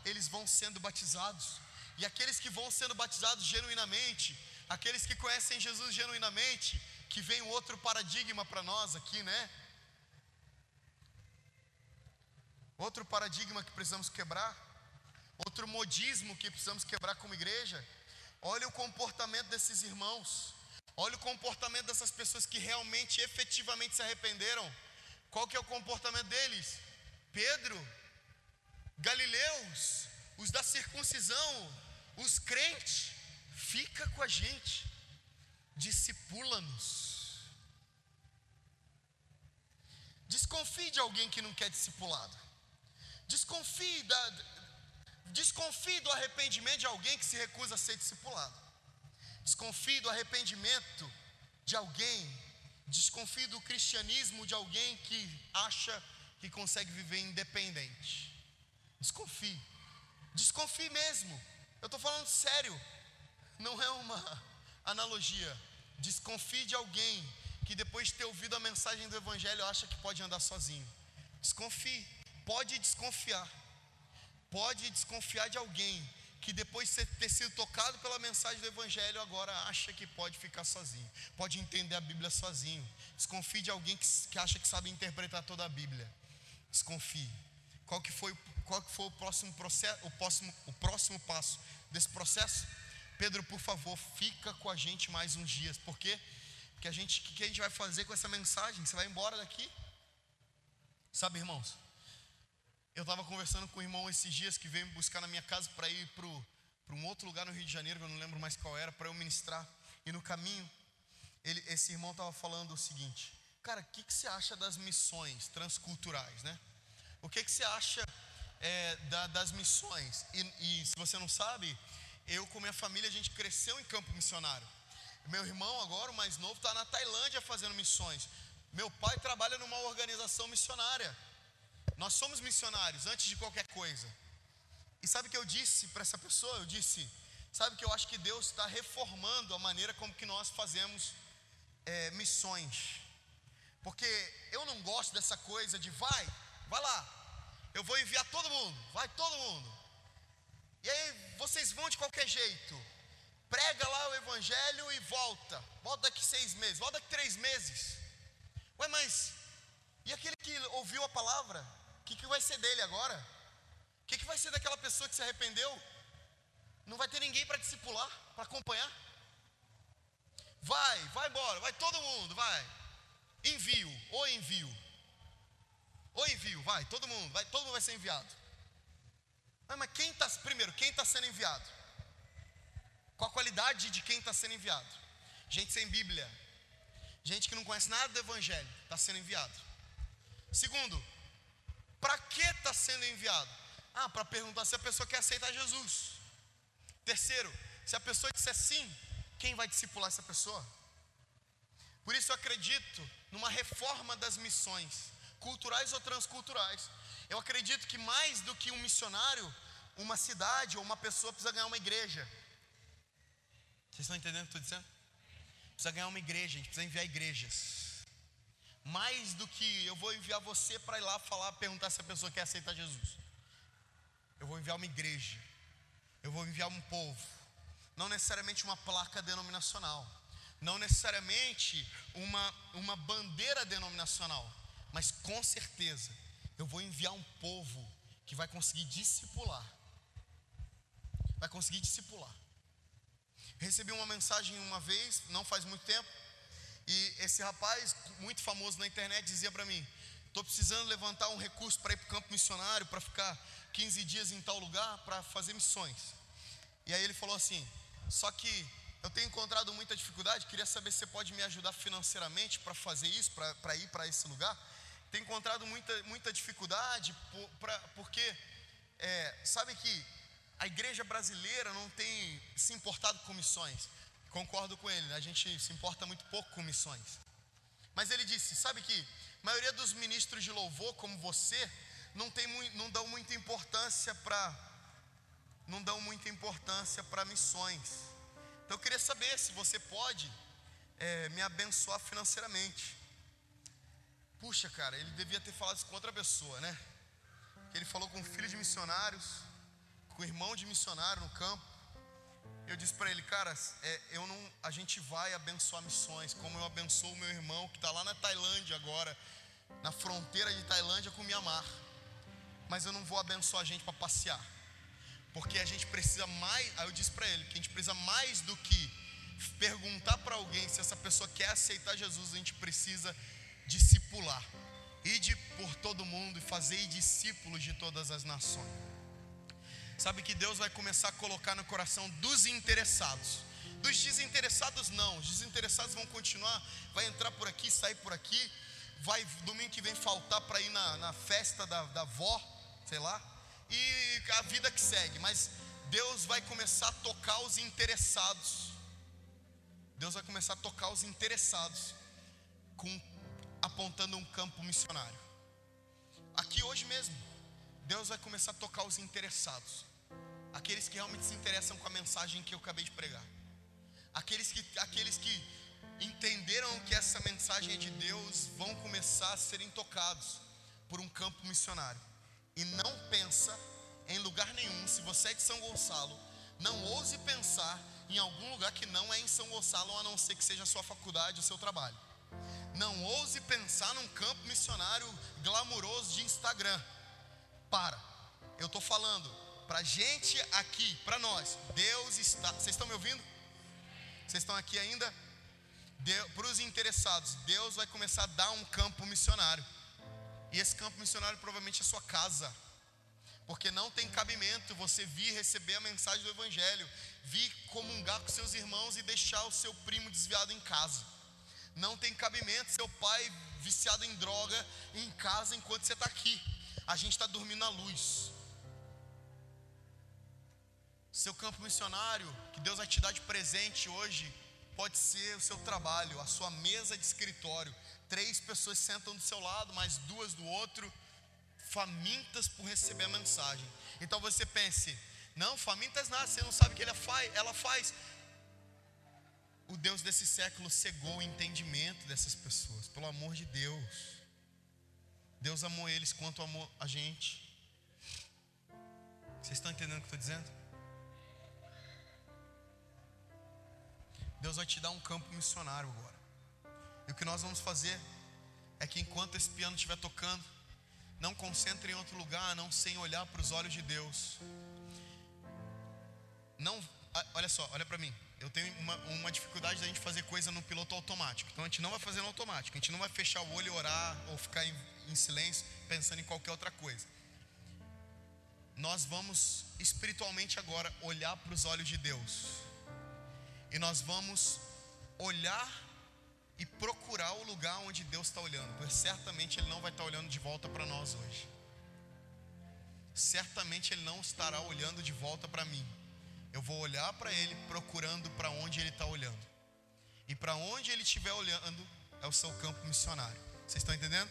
eles vão sendo batizados. E aqueles que vão sendo batizados genuinamente, aqueles que conhecem Jesus genuinamente, que vem outro paradigma para nós aqui, né? Outro paradigma que precisamos quebrar, outro modismo que precisamos quebrar como igreja. Olha o comportamento desses irmãos. Olha o comportamento dessas pessoas que realmente, efetivamente se arrependeram. Qual que é o comportamento deles? Pedro, Galileus, os da circuncisão, os crentes, fica com a gente, discipula-nos. Desconfie de alguém que não quer discipulado. Desconfie, da, desconfie do arrependimento de alguém que se recusa a ser discipulado. Desconfie do arrependimento de alguém. Desconfie do cristianismo de alguém que acha que consegue viver independente. Desconfie. Desconfie mesmo. Eu estou falando sério. Não é uma analogia. Desconfie de alguém que depois de ter ouvido a mensagem do Evangelho acha que pode andar sozinho. Desconfie pode desconfiar, pode desconfiar de alguém que depois de ter sido tocado pela mensagem do Evangelho, agora acha que pode ficar sozinho, pode entender a Bíblia sozinho. Desconfie de alguém que, que acha que sabe interpretar toda a Bíblia. Desconfie. Qual que foi, qual que foi o próximo processo, o próximo, o próximo passo desse processo? Pedro, por favor, fica com a gente mais uns dias. Por quê? Porque a gente, o que a gente vai fazer com essa mensagem? Você vai embora daqui? Sabe, irmãos? Eu estava conversando com o irmão esses dias que veio me buscar na minha casa para ir para um outro lugar no Rio de Janeiro, que eu não lembro mais qual era, para eu ministrar. E no caminho, ele, esse irmão estava falando o seguinte: Cara, o que, que você acha das missões transculturais, né? O que, que você acha é, da, das missões? E, e se você não sabe, eu com minha família, a gente cresceu em campo missionário. Meu irmão, agora, o mais novo, está na Tailândia fazendo missões. Meu pai trabalha numa organização missionária. Nós somos missionários antes de qualquer coisa. E sabe o que eu disse para essa pessoa? Eu disse: Sabe que eu acho que Deus está reformando a maneira como que nós fazemos é, missões. Porque eu não gosto dessa coisa de vai, vai lá, eu vou enviar todo mundo, vai todo mundo. E aí vocês vão de qualquer jeito, prega lá o evangelho e volta, volta daqui seis meses, volta daqui três meses. Ué, mas e aquele que ouviu a palavra, o que, que vai ser dele agora? O que, que vai ser daquela pessoa que se arrependeu? Não vai ter ninguém para discipular, para acompanhar. Vai, vai embora, vai todo mundo, vai. Envio, ou envio. Ou envio, vai, todo mundo, vai, todo mundo vai ser enviado. Mas, mas quem está, primeiro, quem está sendo enviado? Qual a qualidade de quem está sendo enviado? Gente sem Bíblia, gente que não conhece nada do Evangelho, está sendo enviado. Segundo, para que está sendo enviado? Ah, para perguntar se a pessoa quer aceitar Jesus. Terceiro, se a pessoa disser sim, quem vai discipular essa pessoa? Por isso eu acredito numa reforma das missões, culturais ou transculturais. Eu acredito que mais do que um missionário, uma cidade ou uma pessoa precisa ganhar uma igreja. Vocês estão entendendo o que eu estou dizendo? Precisa ganhar uma igreja, a gente precisa enviar igrejas. Mais do que eu vou enviar você para ir lá falar, perguntar se a pessoa quer aceitar Jesus. Eu vou enviar uma igreja. Eu vou enviar um povo. Não necessariamente uma placa denominacional. Não necessariamente uma, uma bandeira denominacional. Mas com certeza eu vou enviar um povo que vai conseguir discipular. Vai conseguir discipular. Recebi uma mensagem uma vez, não faz muito tempo, e esse rapaz, muito famoso na internet, dizia para mim: Estou precisando levantar um recurso para ir para o campo missionário, para ficar 15 dias em tal lugar, para fazer missões. E aí ele falou assim: Só que eu tenho encontrado muita dificuldade, queria saber se você pode me ajudar financeiramente para fazer isso, para ir para esse lugar. Tenho encontrado muita, muita dificuldade, por, pra, porque, é, sabe que a igreja brasileira não tem se importado com missões. Concordo com ele, a gente se importa muito pouco com missões. Mas ele disse: sabe que a maioria dos ministros de louvor, como você, não, tem, não dão muita importância para não dão muita importância para missões. Então eu queria saber se você pode é, me abençoar financeiramente. Puxa, cara, ele devia ter falado isso com outra pessoa, né? Ele falou com um filho de missionários com irmão de missionário no campo. Eu disse para ele, cara, é, eu não, a gente vai abençoar missões, como eu abençoo o meu irmão que está lá na Tailândia agora, na fronteira de Tailândia com Mianmar. Mas eu não vou abençoar a gente para passear, porque a gente precisa mais. Aí eu disse para ele que a gente precisa mais do que perguntar para alguém se essa pessoa quer aceitar Jesus, a gente precisa discipular. Ide por todo mundo e fazer discípulos de todas as nações. Sabe que Deus vai começar a colocar no coração dos interessados. Dos desinteressados não, os desinteressados vão continuar, vai entrar por aqui, sair por aqui, vai domingo que vem faltar para ir na, na festa da, da avó, sei lá, e a vida que segue, mas Deus vai começar a tocar os interessados. Deus vai começar a tocar os interessados, com, apontando um campo missionário. Aqui hoje mesmo, Deus vai começar a tocar os interessados, aqueles que realmente se interessam com a mensagem que eu acabei de pregar, aqueles que, aqueles que entenderam que essa mensagem é de Deus vão começar a serem tocados por um campo missionário. E não pensa em lugar nenhum, se você é de São Gonçalo, não ouse pensar em algum lugar que não é em São Gonçalo, a não ser que seja a sua faculdade, o seu trabalho. Não ouse pensar num campo missionário glamuroso de Instagram para. Eu estou falando para gente aqui, para nós. Deus está. Vocês estão me ouvindo? Vocês estão aqui ainda? Para os interessados, Deus vai começar a dar um campo missionário. E esse campo missionário provavelmente é sua casa. Porque não tem cabimento você vir receber a mensagem do Evangelho, vir comungar com seus irmãos e deixar o seu primo desviado em casa. Não tem cabimento seu pai viciado em droga em casa enquanto você está aqui a gente está dormindo na luz. Seu campo missionário, que Deus vai te dar de presente hoje, pode ser o seu trabalho, a sua mesa de escritório. Três pessoas sentam do seu lado, mais duas do outro, famintas por receber a mensagem. Então você pense: não, famintas nada, você não sabe o que ela faz. O Deus desse século cegou o entendimento dessas pessoas, pelo amor de Deus. Deus amou eles quanto amou a gente. Vocês estão entendendo o que eu estou dizendo? Deus vai te dar um campo missionário agora. E o que nós vamos fazer é que enquanto esse piano estiver tocando, não concentre em outro lugar, não sem olhar para os olhos de Deus. Não, olha só, olha para mim. Eu tenho uma, uma dificuldade da gente fazer coisa no piloto automático. Então a gente não vai fazer no automático. A gente não vai fechar o olho e orar ou ficar em, em silêncio pensando em qualquer outra coisa. Nós vamos espiritualmente agora olhar para os olhos de Deus. E nós vamos olhar e procurar o lugar onde Deus está olhando, porque certamente Ele não vai estar olhando de volta para nós hoje. Certamente Ele não estará olhando de volta para mim. Eu vou olhar para Ele procurando para onde Ele está olhando. E para onde Ele estiver olhando é o seu campo missionário. Vocês estão entendendo?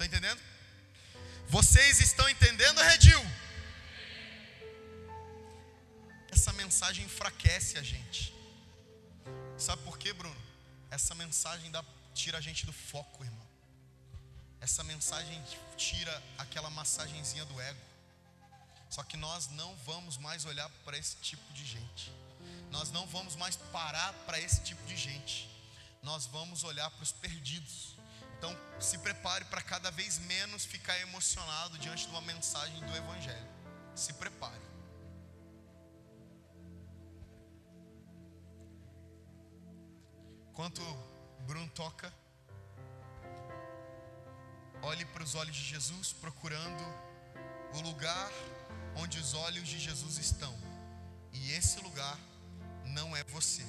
Estão entendendo? Vocês estão entendendo, Redil? Essa mensagem enfraquece a gente. Sabe por quê, Bruno? Essa mensagem dá, tira a gente do foco, irmão. Essa mensagem tira aquela massagenzinha do ego. Só que nós não vamos mais olhar para esse tipo de gente. Nós não vamos mais parar para esse tipo de gente. Nós vamos olhar para os perdidos. Então, se prepare para cada vez menos ficar emocionado diante de uma mensagem do Evangelho. Se prepare. Enquanto Bruno toca, olhe para os olhos de Jesus, procurando o lugar onde os olhos de Jesus estão. E esse lugar não é você.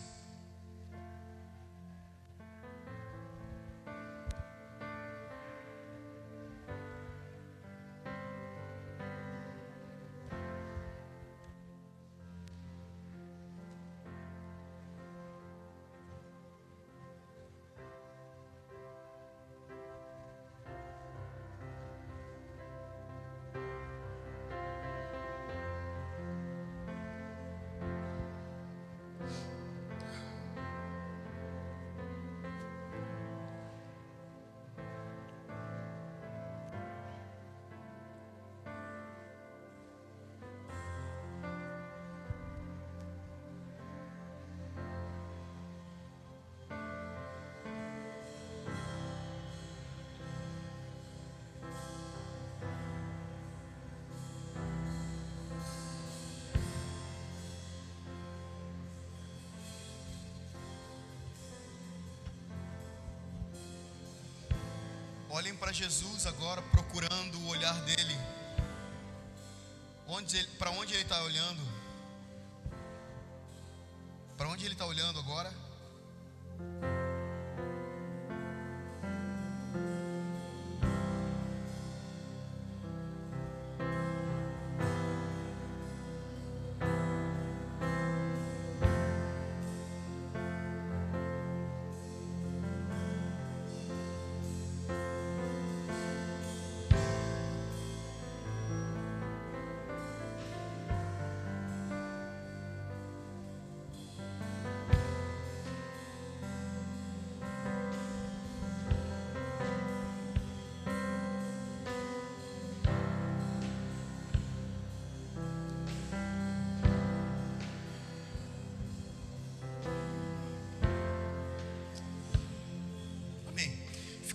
Olhem para Jesus agora, procurando o olhar dele. Onde para onde ele está olhando? Para onde ele está olhando agora?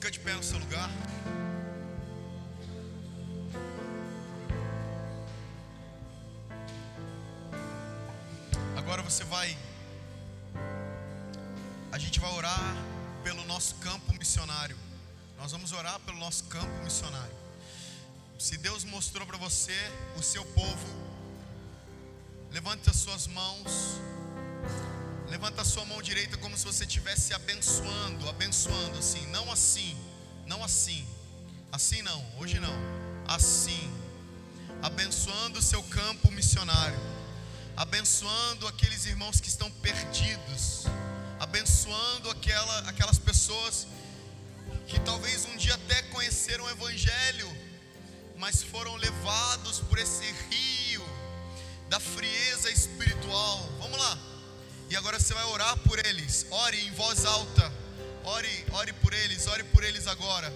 Fica de pé no seu lugar. Agora você vai. A gente vai orar pelo nosso campo missionário. Nós vamos orar pelo nosso campo missionário. Se Deus mostrou para você o seu povo, levante as suas mãos. Levanta a sua mão direita como se você estivesse abençoando, abençoando assim, não assim, não assim. Assim não, hoje não. Assim. Abençoando o seu campo missionário. Abençoando aqueles irmãos que estão perdidos. Abençoando aquela, aquelas pessoas que talvez um dia até conheceram o evangelho, mas foram levados por esse rio da frieza espiritual. Vamos lá E agora você vai orar por eles. Ore em voz alta. Ore, ore por eles, ore por eles agora.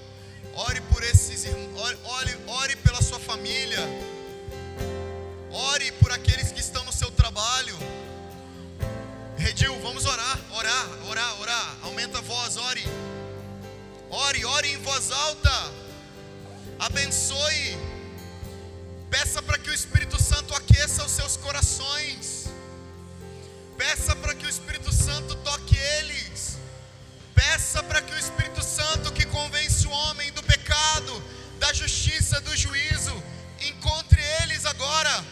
Ore por esses irmãos, ore, ore, ore pela sua família. Ore por aqueles que estão no seu trabalho. Redil, vamos orar, orar, orar, orar. Aumenta a voz, ore. Ore, ore em voz alta. Abençoe. Peça para que o Espírito Santo aqueça os seus corações. Peça para que o Espírito Santo toque eles. Peça para que o Espírito Santo que convence o homem do pecado, da justiça, do juízo, encontre eles agora.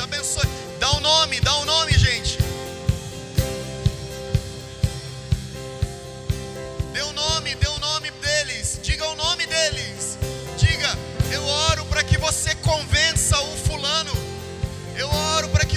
Abençoe. Dá o um nome, dá o um nome, gente. Dê o um nome, dê o nome deles. Diga o nome deles. Diga, eu oro para que você convença o fulano. Eu oro para que